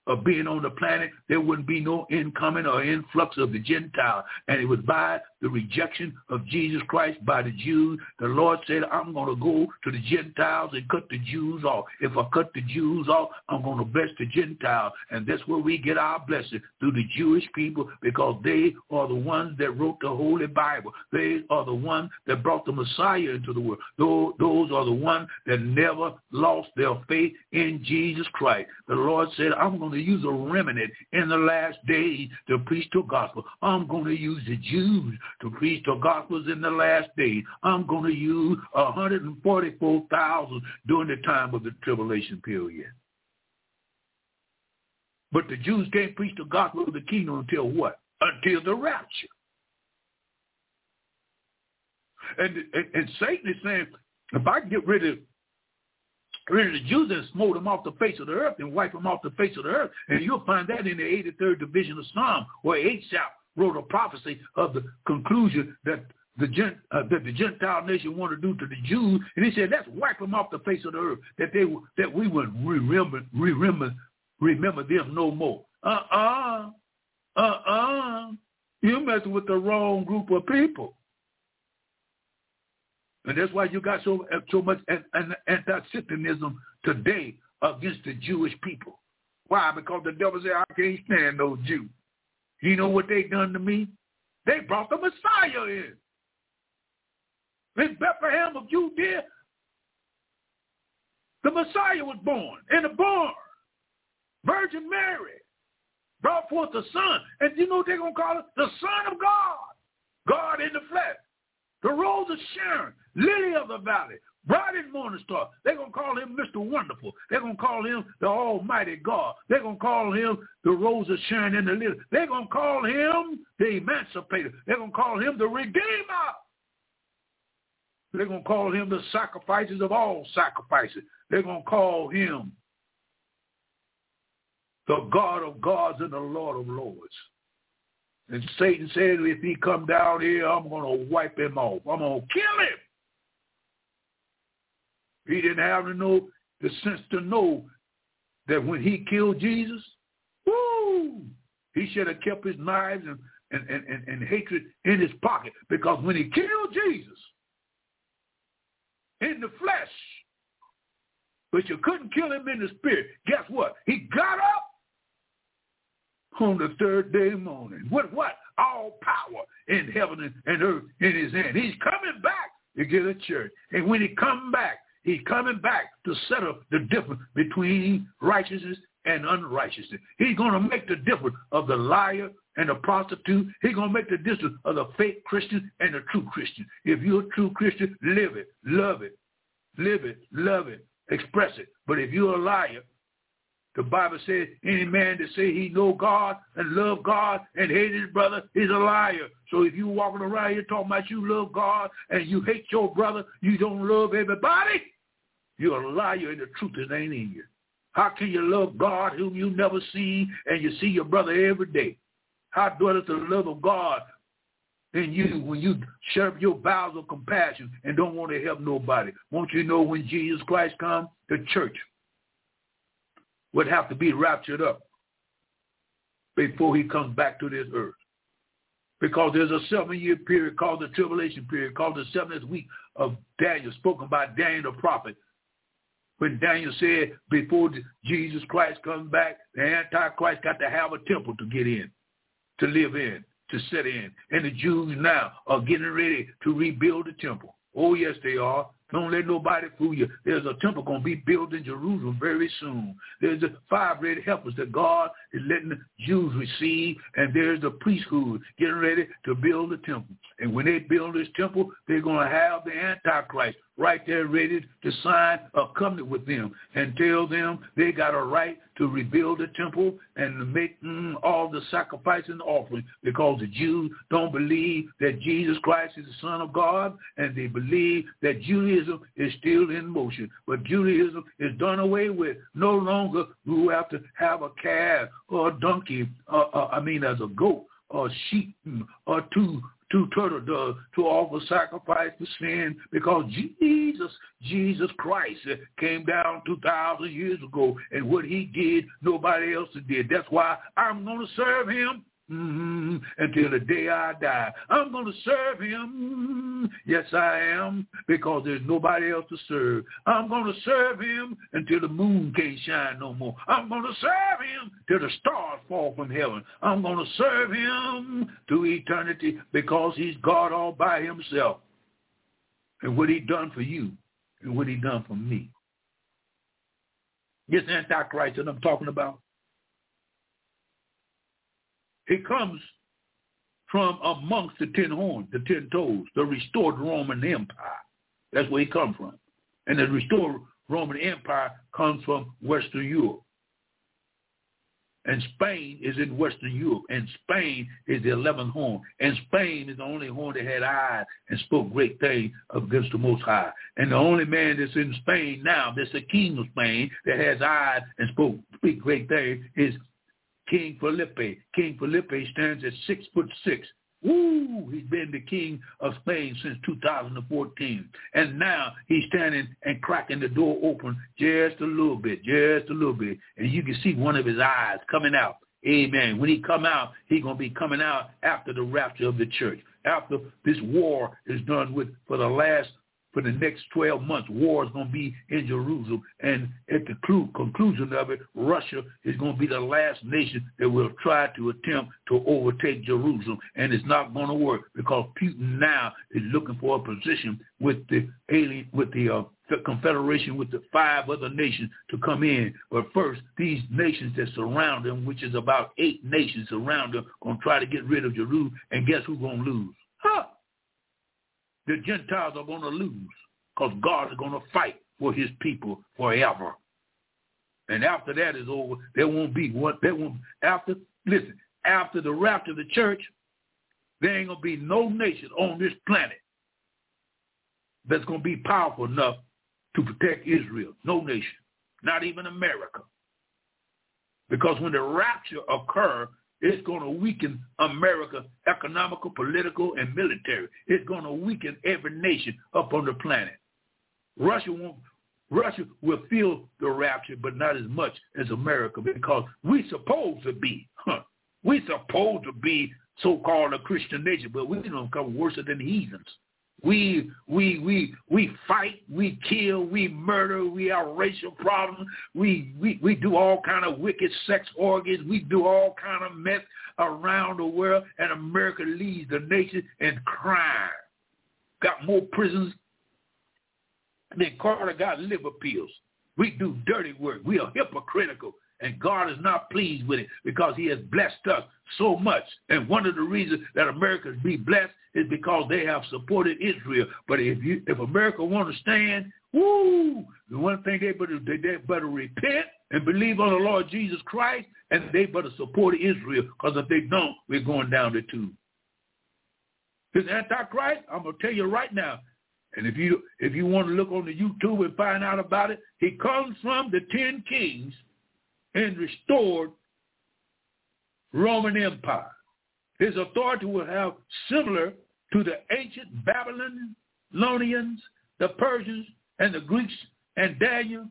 of being on the planet, there wouldn't be no incoming or influx of the Gentile. And it was by the rejection of Jesus Christ by the Jews. The Lord said, I'm going to go to the Gentiles and cut the Jews off. If I cut the Jews off, I'm going to bless the Gentiles. And that's where we get our blessing, through the Jewish people, because they are the ones that wrote the Holy Bible. They are the ones that brought the Messiah into the world. Those, those are the ones that never lost their faith in Jesus Christ. The Lord said, I'm going to use a remnant in the last days to preach the gospel. I'm going to use the Jews to preach the gospels in the last days. I'm going to use 144,000 during the time of the tribulation period. But the Jews can't preach the gospel of the kingdom until what? Until the rapture. And, and, and Satan is saying, if I get rid of rid of the Jews and smote them off the face of the earth and wipe them off the face of the earth, and you'll find that in the 83rd division of Psalm, where Asaph wrote a prophecy of the conclusion that the Gent, uh, that the Gentile nation wanted to do to the Jews, and he said, "Let's wipe them off the face of the earth, that they that we would remember remember remember them no more." Uh uh-uh, uh, uh uh, you messing with the wrong group of people. And that's why you got so so much anti-Semitism today against the Jewish people. Why? Because the devil said, I can't stand those Jews. You know what they done to me? They brought the Messiah in. In Bethlehem of Judea, the Messiah was born in a barn. Virgin Mary brought forth the son. And you know what they're going to call it? The Son of God. God in the flesh. The Rose of Sharon, Lily of the Valley, Bright and Morning Star. They're going to call him Mr. Wonderful. They're going to call him the Almighty God. They're going to call him the Rose of Sharon and the Lily. They're going to call him the Emancipator. They're going to call him the Redeemer. They're going to call him the sacrifices of all sacrifices. They're going to call him the God of gods and the Lord of lords. And Satan said, if he come down here, I'm going to wipe him off. I'm going to kill him. He didn't have to know the sense to know that when he killed Jesus, woo, he should have kept his knives and, and, and, and, and hatred in his pocket. Because when he killed Jesus in the flesh, but you couldn't kill him in the spirit, guess what? He got up on the third day morning. With what? All power in heaven and earth in his hand. He's coming back to get a church. And when he come back, he's coming back to settle the difference between righteousness and unrighteousness. He's going to make the difference of the liar and the prostitute. He's going to make the difference of the fake Christian and the true Christian. If you're a true Christian, live it, love it, live it, love it, express it. But if you're a liar, the Bible says any man that say he know God and love God and hate his brother is a liar. So if you walking around here talking about you love God and you hate your brother, you don't love everybody, you're a liar and the truth is ain't in you. How can you love God whom you never see and you see your brother every day? How dwelleth the love of God in you when you share your bowels of compassion and don't want to help nobody? Won't you know when Jesus Christ come? the church would have to be raptured up before he comes back to this earth. Because there's a seven-year period called the tribulation period, called the seventh week of Daniel, spoken by Daniel the prophet. When Daniel said before Jesus Christ comes back, the Antichrist got to have a temple to get in, to live in, to sit in. And the Jews now are getting ready to rebuild the temple. Oh, yes, they are. Don't let nobody fool you. There's a temple going to be built in Jerusalem very soon. There's the five red heifers that God is letting the Jews receive, and there's the priesthood getting ready to build the temple. And when they build this temple, they're going to have the Antichrist right there ready to sign a covenant with them and tell them they got a right to rebuild the temple and make mm, all the sacrifice and offering because the Jews don't believe that Jesus Christ is the Son of God and they believe that Judaism is still in motion. But Judaism is done away with. No longer do we have to have a calf or a donkey, uh, uh, I mean as a goat or sheep or two to turtle doves to offer sacrifice to sin because Jesus, Jesus Christ came down 2,000 years ago and what he did, nobody else did. That's why I'm going to serve him Mm-hmm. Until the day I die. I'm going to serve him. Yes, I am, because there's nobody else to serve. I'm going to serve him until the moon can't shine no more. I'm going to serve him till the stars fall from heaven. I'm going to serve him to eternity because he's God all by himself. And what he done for you and what he done for me. This Antichrist that I'm talking about, it comes from amongst the ten horns, the ten toes, the restored Roman Empire. That's where he comes from. And the restored Roman Empire comes from Western Europe. And Spain is in Western Europe. And Spain is the 11th horn. And Spain is the only horn that had eyes and spoke great things against the Most High. And the only man that's in Spain now, that's the king of Spain, that has eyes and spoke speak great things is King Felipe. King Felipe stands at six foot six. Woo! He's been the king of Spain since 2014. And now he's standing and cracking the door open just a little bit, just a little bit. And you can see one of his eyes coming out. Amen. When he come out, he's going to be coming out after the rapture of the church. After this war is done with for the last for the next 12 months. War is going to be in Jerusalem. And at the conclusion of it, Russia is going to be the last nation that will try to attempt to overtake Jerusalem. And it's not going to work because Putin now is looking for a position with the alien, with the uh, confederation with the five other nations to come in. But first, these nations that surround them, which is about eight nations around them, going to try to get rid of Jerusalem. And guess who's going to lose? Huh the Gentiles are going to lose because God is going to fight for his people forever. And after that is over, there won't be what there won't after listen, after the rapture of the church, there ain't gonna be no nation on this planet that's gonna be powerful enough to protect Israel. No nation. Not even America. Because when the rapture occurs, it's going to weaken America economical, political, and military. It's going to weaken every nation up on the planet. Russia won't. Russia will feel the rapture, but not as much as America because we supposed to be, huh, we supposed to be so-called a Christian nation, but we don't come worse than heathens. We we we we fight, we kill, we murder, we have racial problems, we we we do all kind of wicked sex orgies, we do all kind of mess around the world, and America leads the nation in crime. Got more prisons than Carter got liver pills. We do dirty work. We are hypocritical. And God is not pleased with it because he has blessed us so much. And one of the reasons that America be blessed is because they have supported Israel. But if you if America want to stand, woo, the one thing they better they, they better repent and believe on the Lord Jesus Christ, and they better support Israel. Because if they don't, we're going down the tube. This Antichrist, I'm gonna tell you right now. And if you if you want to look on the YouTube and find out about it, he comes from the ten kings and restored Roman Empire. His authority will have similar to the ancient Babylonians, the Persians, and the Greeks, and Daniel,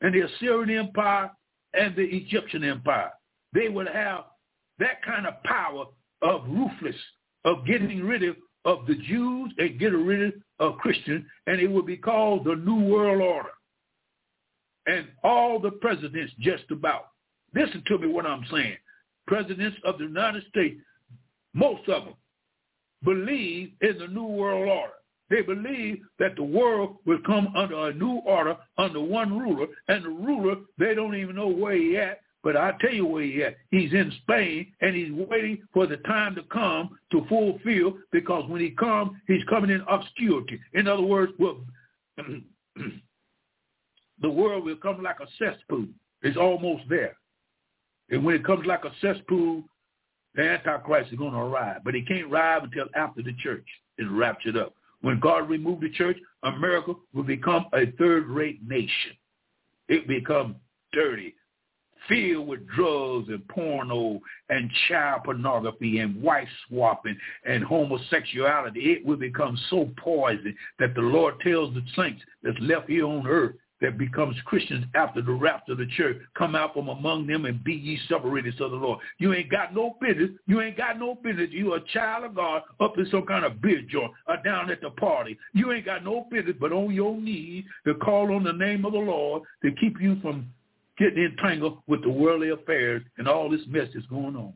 and the Assyrian Empire, and the Egyptian Empire. They will have that kind of power of ruthless, of getting rid of, of the Jews and getting rid of Christians, and it will be called the New World Order. And all the presidents just about Listen to me what I'm saying. Presidents of the United States, most of them, believe in the New World Order. They believe that the world will come under a new order, under one ruler, and the ruler, they don't even know where he at, but I tell you where he at. He's in Spain, and he's waiting for the time to come to fulfill, because when he comes, he's coming in obscurity. In other words, well, the world will come like a cesspool. It's almost there. And when it comes like a cesspool, the Antichrist is going to arrive. But he can't arrive until after the church is raptured up. When God removed the church, America will become a third-rate nation. It will become dirty, filled with drugs and porno and child pornography and wife swapping and homosexuality. It will become so poison that the Lord tells the saints that's left here on earth that becomes Christians after the rapture of the church, come out from among them and be ye separated, to the Lord. You ain't got no business. You ain't got no business. You a child of God up in some kind of beer joint or down at the party. You ain't got no business but on your knees to call on the name of the Lord to keep you from getting entangled with the worldly affairs and all this mess that's going on.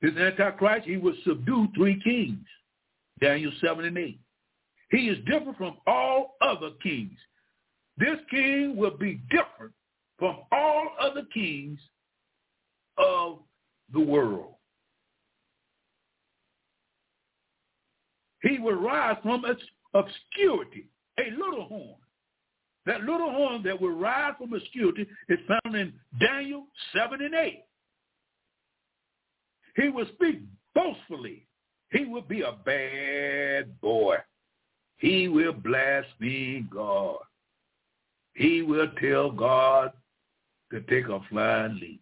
This Antichrist, he will subdue three kings, Daniel 7 and 8. He is different from all other kings. This king will be different from all other kings of the world. He will rise from obscurity, a little horn. That little horn that will rise from obscurity is found in Daniel 7 and 8. He will speak boastfully. He will be a bad boy. He will blaspheme God. He will tell God to take a flying leap.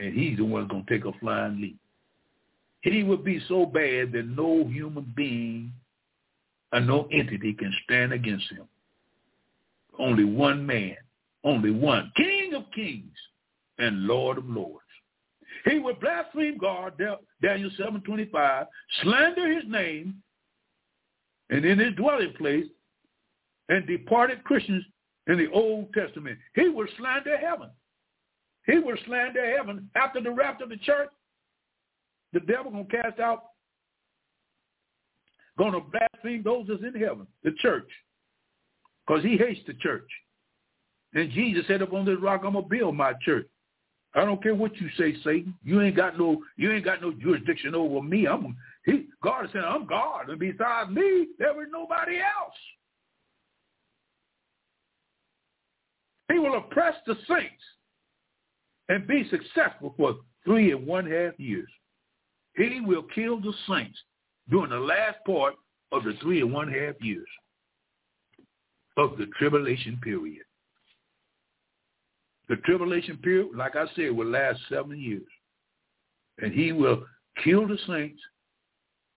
And he's the one going to take a flying leap. He will be so bad that no human being and no entity can stand against him. Only one man, only one, King of kings and Lord of lords. He will blaspheme God, Daniel 7.25, slander his name, and in his dwelling place, and departed Christians in the Old Testament. He will slander heaven. He will slander heaven after the rapture of the church. The devil to cast out to blaspheme those that's in heaven, the church, because he hates the church. And Jesus said, "Upon this rock, I'm gonna build my church. I don't care what you say, Satan. You ain't got no, you ain't got no jurisdiction over me. I'm he. God saying I'm God, and besides me, there is nobody else. He will oppress the saints and be successful for three and one half years. He will kill the saints during the last part of the three and one half years of the tribulation period. The tribulation period, like I said, will last seven years. And he will kill the saints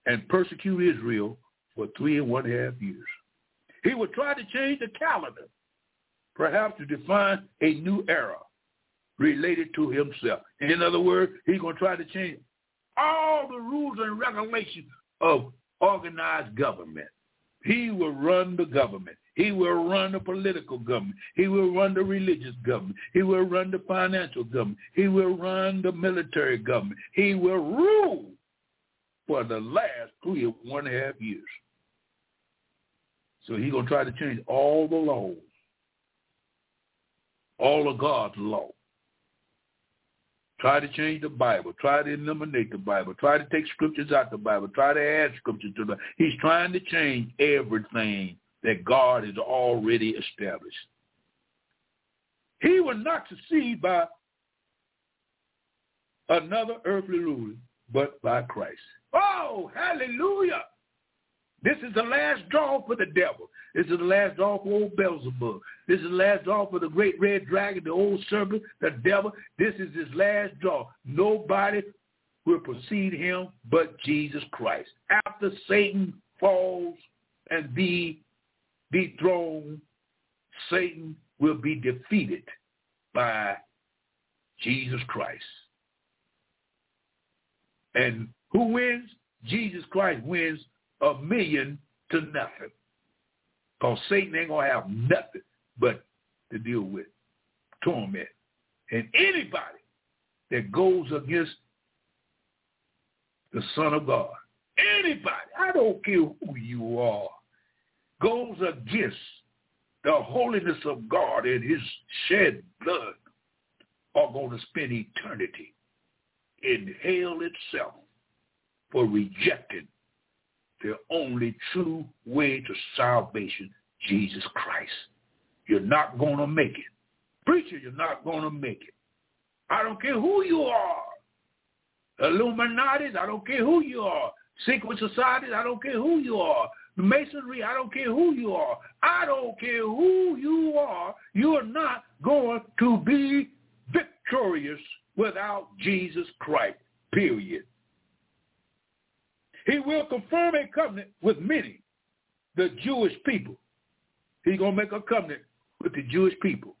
and persecute Israel for three and one half years. He will try to change the calendar, perhaps to define a new era related to himself. In other words, he's going to try to change all the rules and regulations of organized government. He will run the government. He will run the political government. He will run the religious government. He will run the financial government. He will run the military government. He will rule for the last three and one half years. So he's going to try to change all the laws, all of God's law. Try to change the Bible. Try to eliminate the Bible. Try to take scriptures out of the Bible. Try to add scriptures to the He's trying to change everything that God has already established. He will not succeed by another earthly ruler, but by Christ. Oh, hallelujah. This is the last draw for the devil. This is the last draw for old Beelzebub. This is the last draw for the great red dragon, the old serpent, the devil. This is his last draw. Nobody will precede him but Jesus Christ. After Satan falls and be dethroned, Satan will be defeated by Jesus Christ. And who wins? Jesus Christ wins a million to nothing. Because Satan ain't going to have nothing but to deal with torment. And anybody that goes against the Son of God, anybody, I don't care who you are, goes against the holiness of God and his shed blood are going to spend eternity in hell itself for rejecting the only true way to salvation, Jesus Christ. You're not going to make it. Preacher, you're not going to make it. I don't care who you are. Illuminati, I don't care who you are. Secret societies, I don't care who you are. Masonry, I don't care who you are. I don't care who you are. You are not going to be victorious without Jesus Christ, period. He will confirm a covenant with many, the Jewish people. He's going to make a covenant with the Jewish people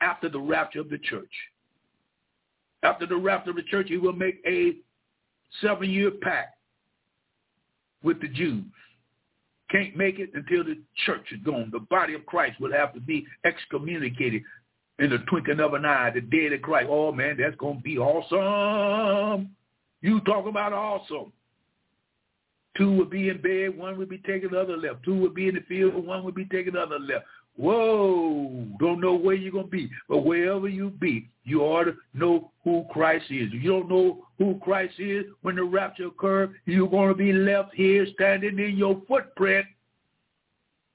after the rapture of the church. After the rapture of the church, he will make a seven-year pact with the Jews. Can't make it until the church is gone. The body of Christ will have to be excommunicated in the twinkling of an eye. The dead of Christ. Oh, man, that's to be awesome. You talk about awesome. Two would be in bed, one would be taking the other left. Two would be in the field, one would be taking the other left. Whoa, don't know where you're going to be. But wherever you be, you ought to know who Christ is. If you don't know who Christ is when the rapture occurs, you're going to be left here standing in your footprint.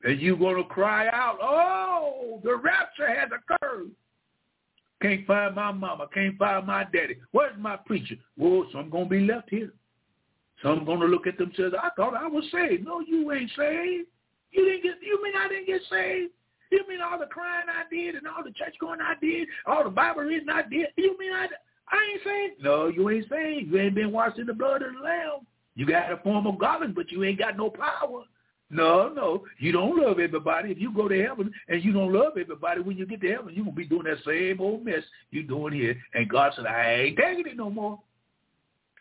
And you're going to cry out, oh, the rapture has occurred. Can't find my mama. Can't find my daddy. Where's my preacher? Well, so I'm going to be left here. Some going to look at themselves. I thought I was saved. No, you ain't saved. You didn't get. You mean I didn't get saved? You mean all the crying I did and all the church going I did, all the Bible reading I did? You mean I? I ain't saved. No, you ain't saved. You ain't been washed in the blood of the Lamb. You got a form of godliness, but you ain't got no power. No, no, you don't love everybody. If you go to heaven and you don't love everybody, when you get to heaven, you're going to be doing that same old mess you doing here. And God said, I ain't taking it no more.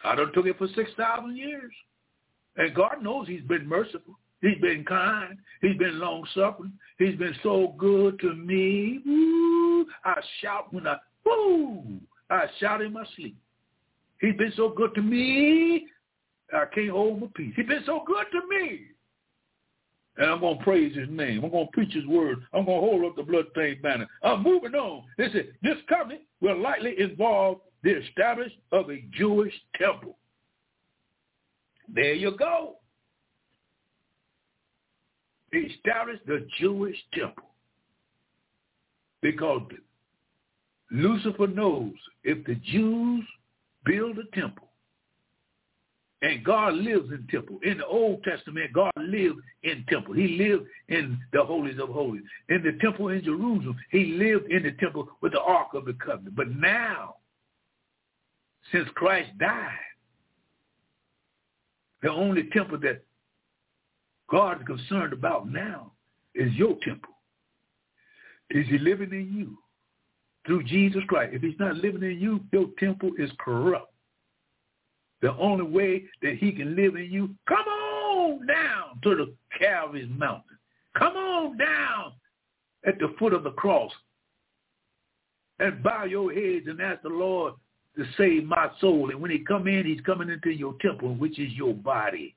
I done took it for 6,000 years. And God knows he's been merciful. He's been kind. He's been long-suffering. He's been so good to me. Woo, I shout when I, woo, I shout in my sleep. He's been so good to me, I can't hold my peace. He's been so good to me. And I'm going to praise his name. I'm going to preach his word. I'm going to hold up the bloodstained banner. I'm moving on. Listen, this covenant will likely involve the establishment of a Jewish temple. There you go. Establish the Jewish temple. Because Lucifer knows if the Jews build a temple, and God lives in temple. In the Old Testament, God lived in temple. He lived in the holies of holies. In the temple in Jerusalem, he lived in the temple with the Ark of the Covenant. But now, since Christ died, the only temple that God is concerned about now is your temple. Is he living in you through Jesus Christ? If he's not living in you, your temple is corrupt. The only way that he can live in you, come on down to the Calvary's mountain. Come on down at the foot of the cross and bow your heads and ask the Lord to save my soul. And when he come in, he's coming into your temple, which is your body.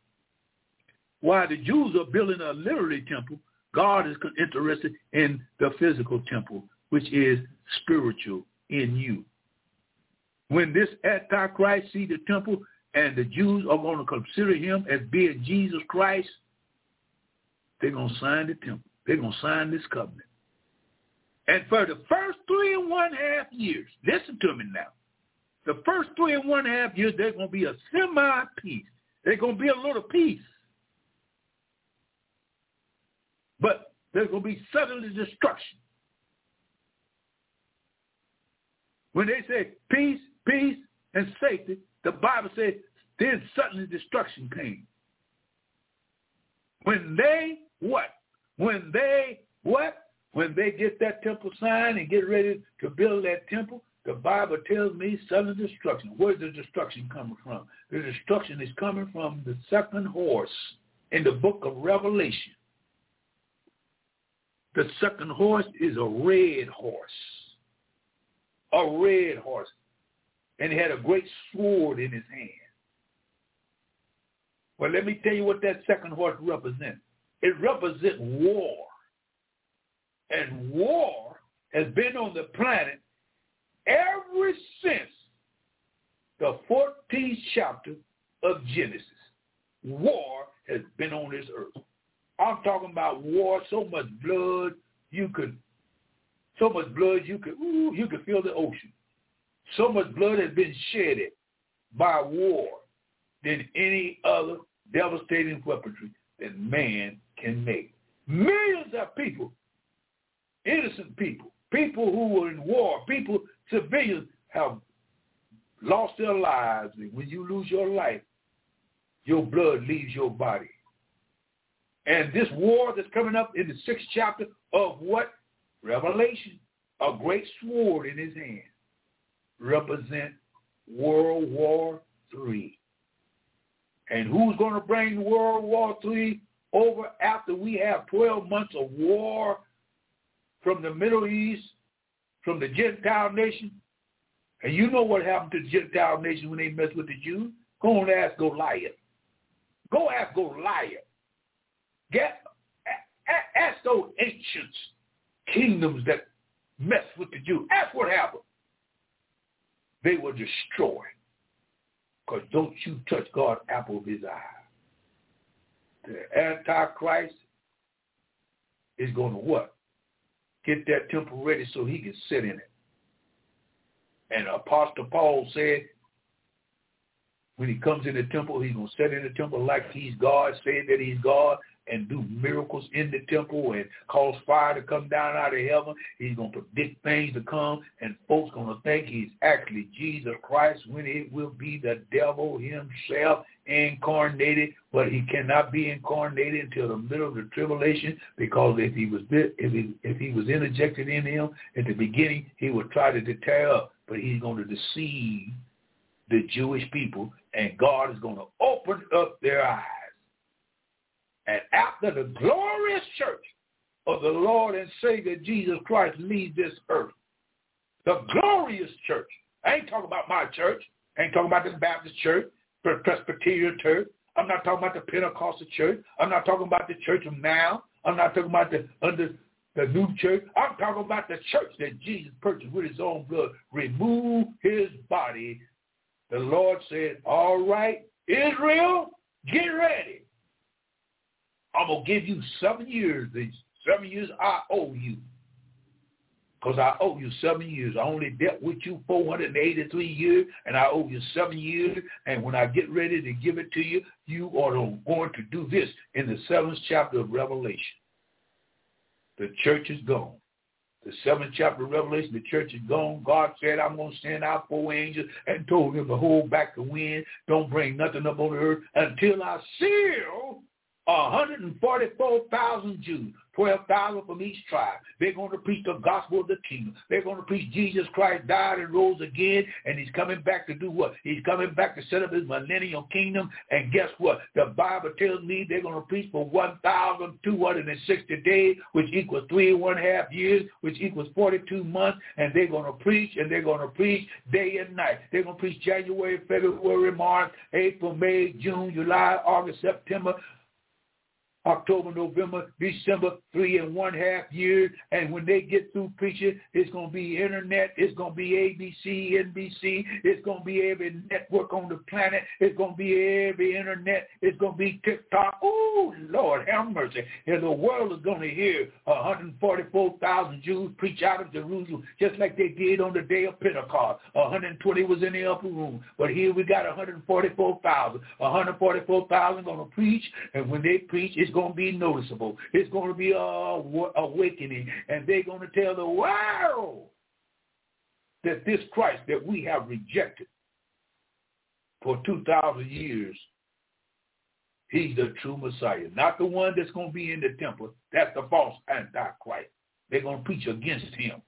While the Jews are building a literary temple, God is interested in the physical temple, which is spiritual in you. When this Antichrist see the temple and the Jews are going to consider him as being Jesus Christ, they're going to sign the temple. They're going to sign this covenant. And for the first three and one half years, listen to me now, the first three and one half years, there's going to be a semi-peace. There's going to be a little peace. But there's going to be suddenly destruction. When they say peace, peace, and safety, the Bible says then suddenly destruction came. When they what? When they what? When they get that temple signed and get ready to build that temple, the Bible tells me sudden destruction. Where's the destruction coming from? The destruction is coming from the second horse in the book of Revelation. The second horse is a red horse. A red horse. And he had a great sword in his hand. Well, let me tell you what that second horse represents. It represents war. And war has been on the planet ever since the 14th chapter of Genesis. War has been on this earth. I'm talking about war, so much blood you could, so much blood you could, ooh, you could feel the ocean. So much blood has been shedded by war than any other devastating weaponry. that man can make. Millions of people, innocent people, people who were in war, people, civilians have lost their lives. When you lose your life, your blood leaves your body. And this war that's coming up in the sixth chapter of what? Revelation, a great sword in his hand, represent World War III. And who's going to bring World War III over after we have 12 months of war from the Middle East, from the Gentile nation? And you know what happened to the Gentile nation when they messed with the Jews? Go and ask Goliath. Go ask Goliath. Get, ask those ancient kingdoms that mess with the Jews. Ask what happened. They were destroyed. Because don't you touch God's apple of his eye. The Antichrist is going to what? Get that temple ready so he can sit in it. And Apostle Paul said, when he comes in the temple, he's going to sit in the temple like he's God, saying that he's God, and do miracles in the temple and cause fire to come down out of heaven. He's going to predict things to come, and folks going to think he's actually Jesus Christ when it will be the devil himself incarnated, but he cannot be incarnated until the middle of the tribulation because if he was if he, if he was interjected in him at the beginning, he would try to tear up, but he's going to deceive the Jewish people, and God is going to open up their eyes and after the glorious church of the Lord and Savior Jesus Christ leaves this earth, the glorious church, I ain't talking about my church. I ain't talking about the Baptist church, Presbyterian church. I'm not talking about the Pentecostal church. I'm not talking about the church of now. I'm not talking about the under the new church. I'm talking about the church that Jesus purchased with his own blood. Remove his body. The Lord said, all right, Israel, get ready. I'm going to give you seven years. These seven years I owe you. Because I owe you seven years. I only dealt with you 483 years, and I owe you seven years. And when I get ready to give it to you, you are going to do this in the seventh chapter of Revelation. The church is gone. The seventh chapter of Revelation, the church is gone. God said, I'm going to send out four angels and told them to hold back the wind. Don't bring nothing up on the earth until I seal 144,000 Jews, 12,000 from each tribe. They're going to preach the gospel of the kingdom. They're going to preach Jesus Christ died and rose again, and he's coming back to do what? He's coming back to set up his millennial kingdom. And guess what? The Bible tells me they're going to preach for 1,260 days, which equals three and one half years, which equals 42 months. And they're going to preach, and they're going to preach day and night. They're going to preach January, February, March, April, May, June, July, August, September, October, November, December, three and one half years. And when they get through preaching, it's going to be internet. It's going to be ABC, NBC. It's going to be every network on the planet. It's going to be every internet. It's going to be TikTok. Oh, Lord, have mercy. And the world is going to hear 144,000 Jews preach out of Jerusalem, just like they did on the day of Pentecost. 120 was in the upper room. But here we got 144,000. 144,000 going to preach. And when they preach, it's going to be noticeable. It's going to be a awakening, and they're going to tell the world that this Christ that we have rejected for 2,000 years, he's the true Messiah. Not the one that's going to be in the temple. That's the false antichrist. They're going to preach against him.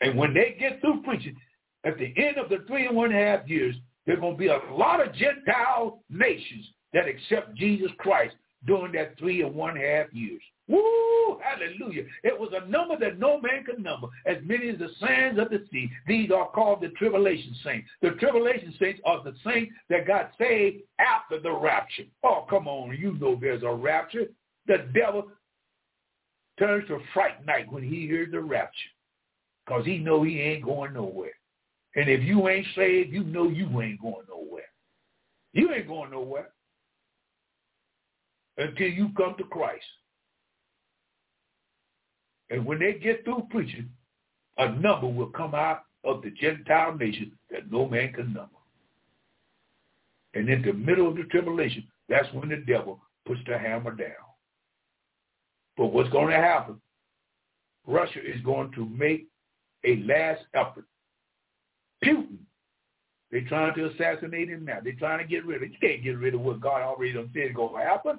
And when they get through preaching, at the end of the three and one half years, there are going to be a lot of Gentile nations that accept Jesus Christ during that three and one half years. Woo! Hallelujah. It was a number that no man could number, as many as the sands of the sea. These are called the tribulation saints. The tribulation saints are the saints that got saved after the rapture. Oh, come on. You know there's a rapture. The devil turns to fright night when he hears the rapture because he know he ain't going nowhere. And if you ain't saved, you know you ain't going nowhere. You ain't going nowhere until you come to Christ. And when they get through preaching, a number will come out of the Gentile nation that no man can number. And in the middle of the tribulation, that's when the devil puts the hammer down. But what's going to happen? Russia is going to make a last effort. Putin, they're trying to assassinate him now. They're trying to get rid of him. You can't get rid of what God already said is going to happen.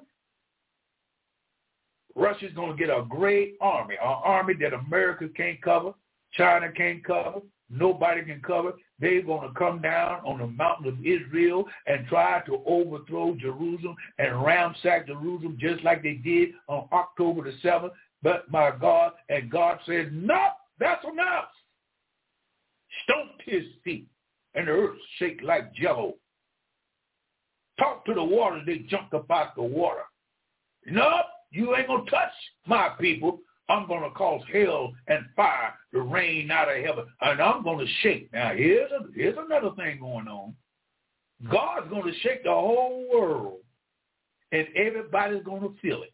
Russia's going to get a great army, an army that America can't cover, China can't cover, nobody can cover. They're going to come down on the mountain of Israel and try to overthrow Jerusalem and ransack Jerusalem just like they did on October the 7th. But my God, and God said, no, that's enough. Stomped his feet and the earth shake like jello. Talk to the water, they jumped up out the water. Nope, you ain't going to touch my people. I'm going to cause hell and fire to rain out of heaven, and I'm going to shake. Now, here's, a, here's another thing going on. God's going to shake the whole world, and everybody's going to feel it.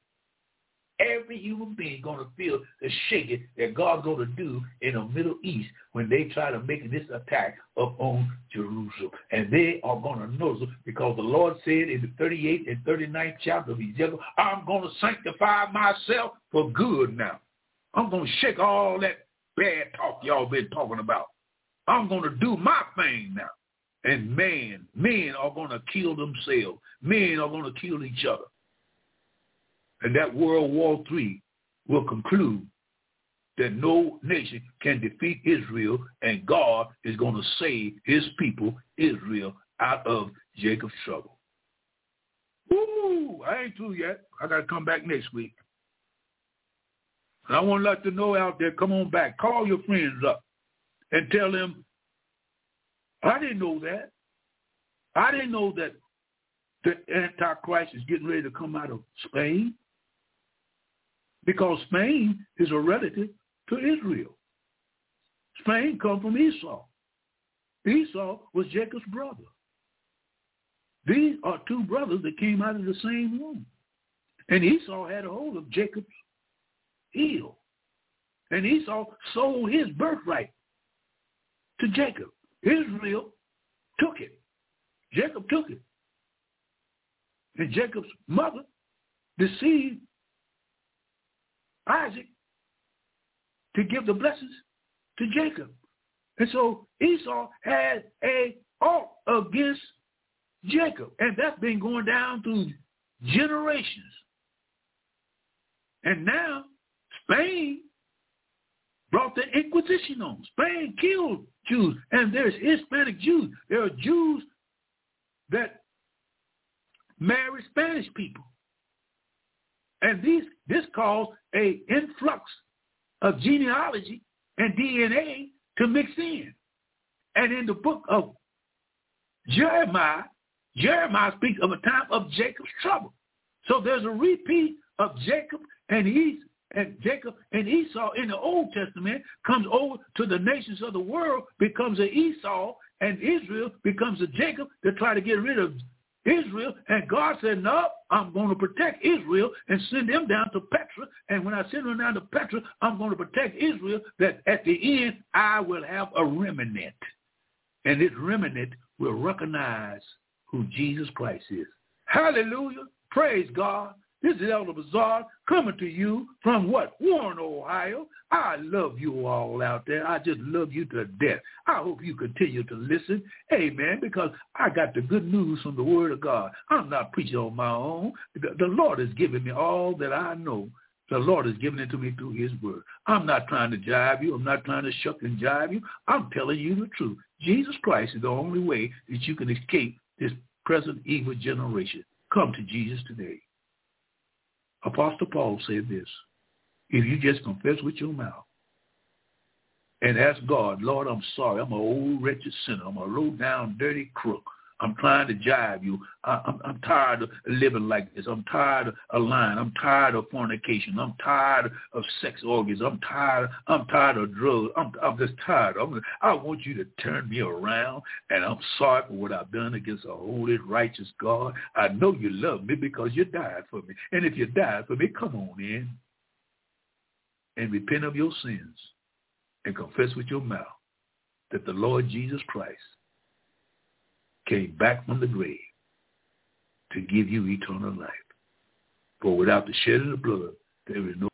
Every human being going to feel the shaking that God's going to do in the Middle East when they try to make this attack upon Jerusalem. And they are going to notice because the Lord said in the 38th and 39th chapter of Ezekiel, I'm going to sanctify myself for good now. I'm going to shake all that bad talk y'all been talking about. I'm going to do my thing now. And man, men are going to kill themselves. Men are going to kill each other and that World War III will conclude that no nation can defeat Israel and God is going to save his people, Israel, out of Jacob's trouble. Woo! I ain't through yet. I got to come back next week. And I want to let them know out there, come on back. Call your friends up and tell them, I didn't know that. I didn't know that the Antichrist is getting ready to come out of Spain because Spain is a relative to Israel. Spain come from Esau. Esau was Jacob's brother. These are two brothers that came out of the same womb. And Esau had a hold of Jacob's heel. And Esau sold his birthright to Jacob. Israel took it. Jacob took it. And Jacob's mother deceived Isaac to give the blessings to Jacob. And so Esau had a alt against Jacob. And that's been going down through generations. And now Spain brought the Inquisition on. Spain killed Jews. And there's Hispanic Jews. There are Jews that marry Spanish people. And these, this caused a influx of genealogy and DNA to mix in. And in the book of Jeremiah, Jeremiah speaks of a time of Jacob's trouble. So there's a repeat of Jacob and Esau, and Jacob and Esau in the Old Testament comes over to the nations of the world, becomes an Esau, and Israel becomes a Jacob to try to get rid of Israel, and God said, no, I'm going to protect Israel and send them down to Petra. And when I send them down to Petra, I'm going to protect Israel that at the end I will have a remnant. And this remnant will recognize who Jesus Christ is. Hallelujah. Praise God. This is Elder Bazaar coming to you from what? Warren, Ohio. I love you all out there. I just love you to death. I hope you continue to listen. Amen. Because I got the good news from the word of God. I'm not preaching on my own. The, Lord has given me all that I know. The Lord has given it to me through his word. I'm not trying to jive you. I'm not trying to shuck and jive you. I'm telling you the truth. Jesus Christ is the only way that you can escape this present evil generation. Come to Jesus today. Apostle Paul said this, if you just confess with your mouth and ask God, Lord, I'm sorry. I'm an old wretched sinner. I'm a low down, dirty crook. I'm trying to jive you. I, am I'm tired of living like this. I'm tired of lying. I'm tired of fornication. I'm tired of sex orgies. I'm tired. I'm tired of drugs. I'm, I'm just tired. I'm, I want you to turn me around, and I'm sorry for what I've done against a holy, righteous God. I know you love me because you died for me. And if you died for me, come on in and repent of your sins and confess with your mouth that the Lord Jesus Christ came back from the grave to give you eternal life. For without the shedding of blood, there is no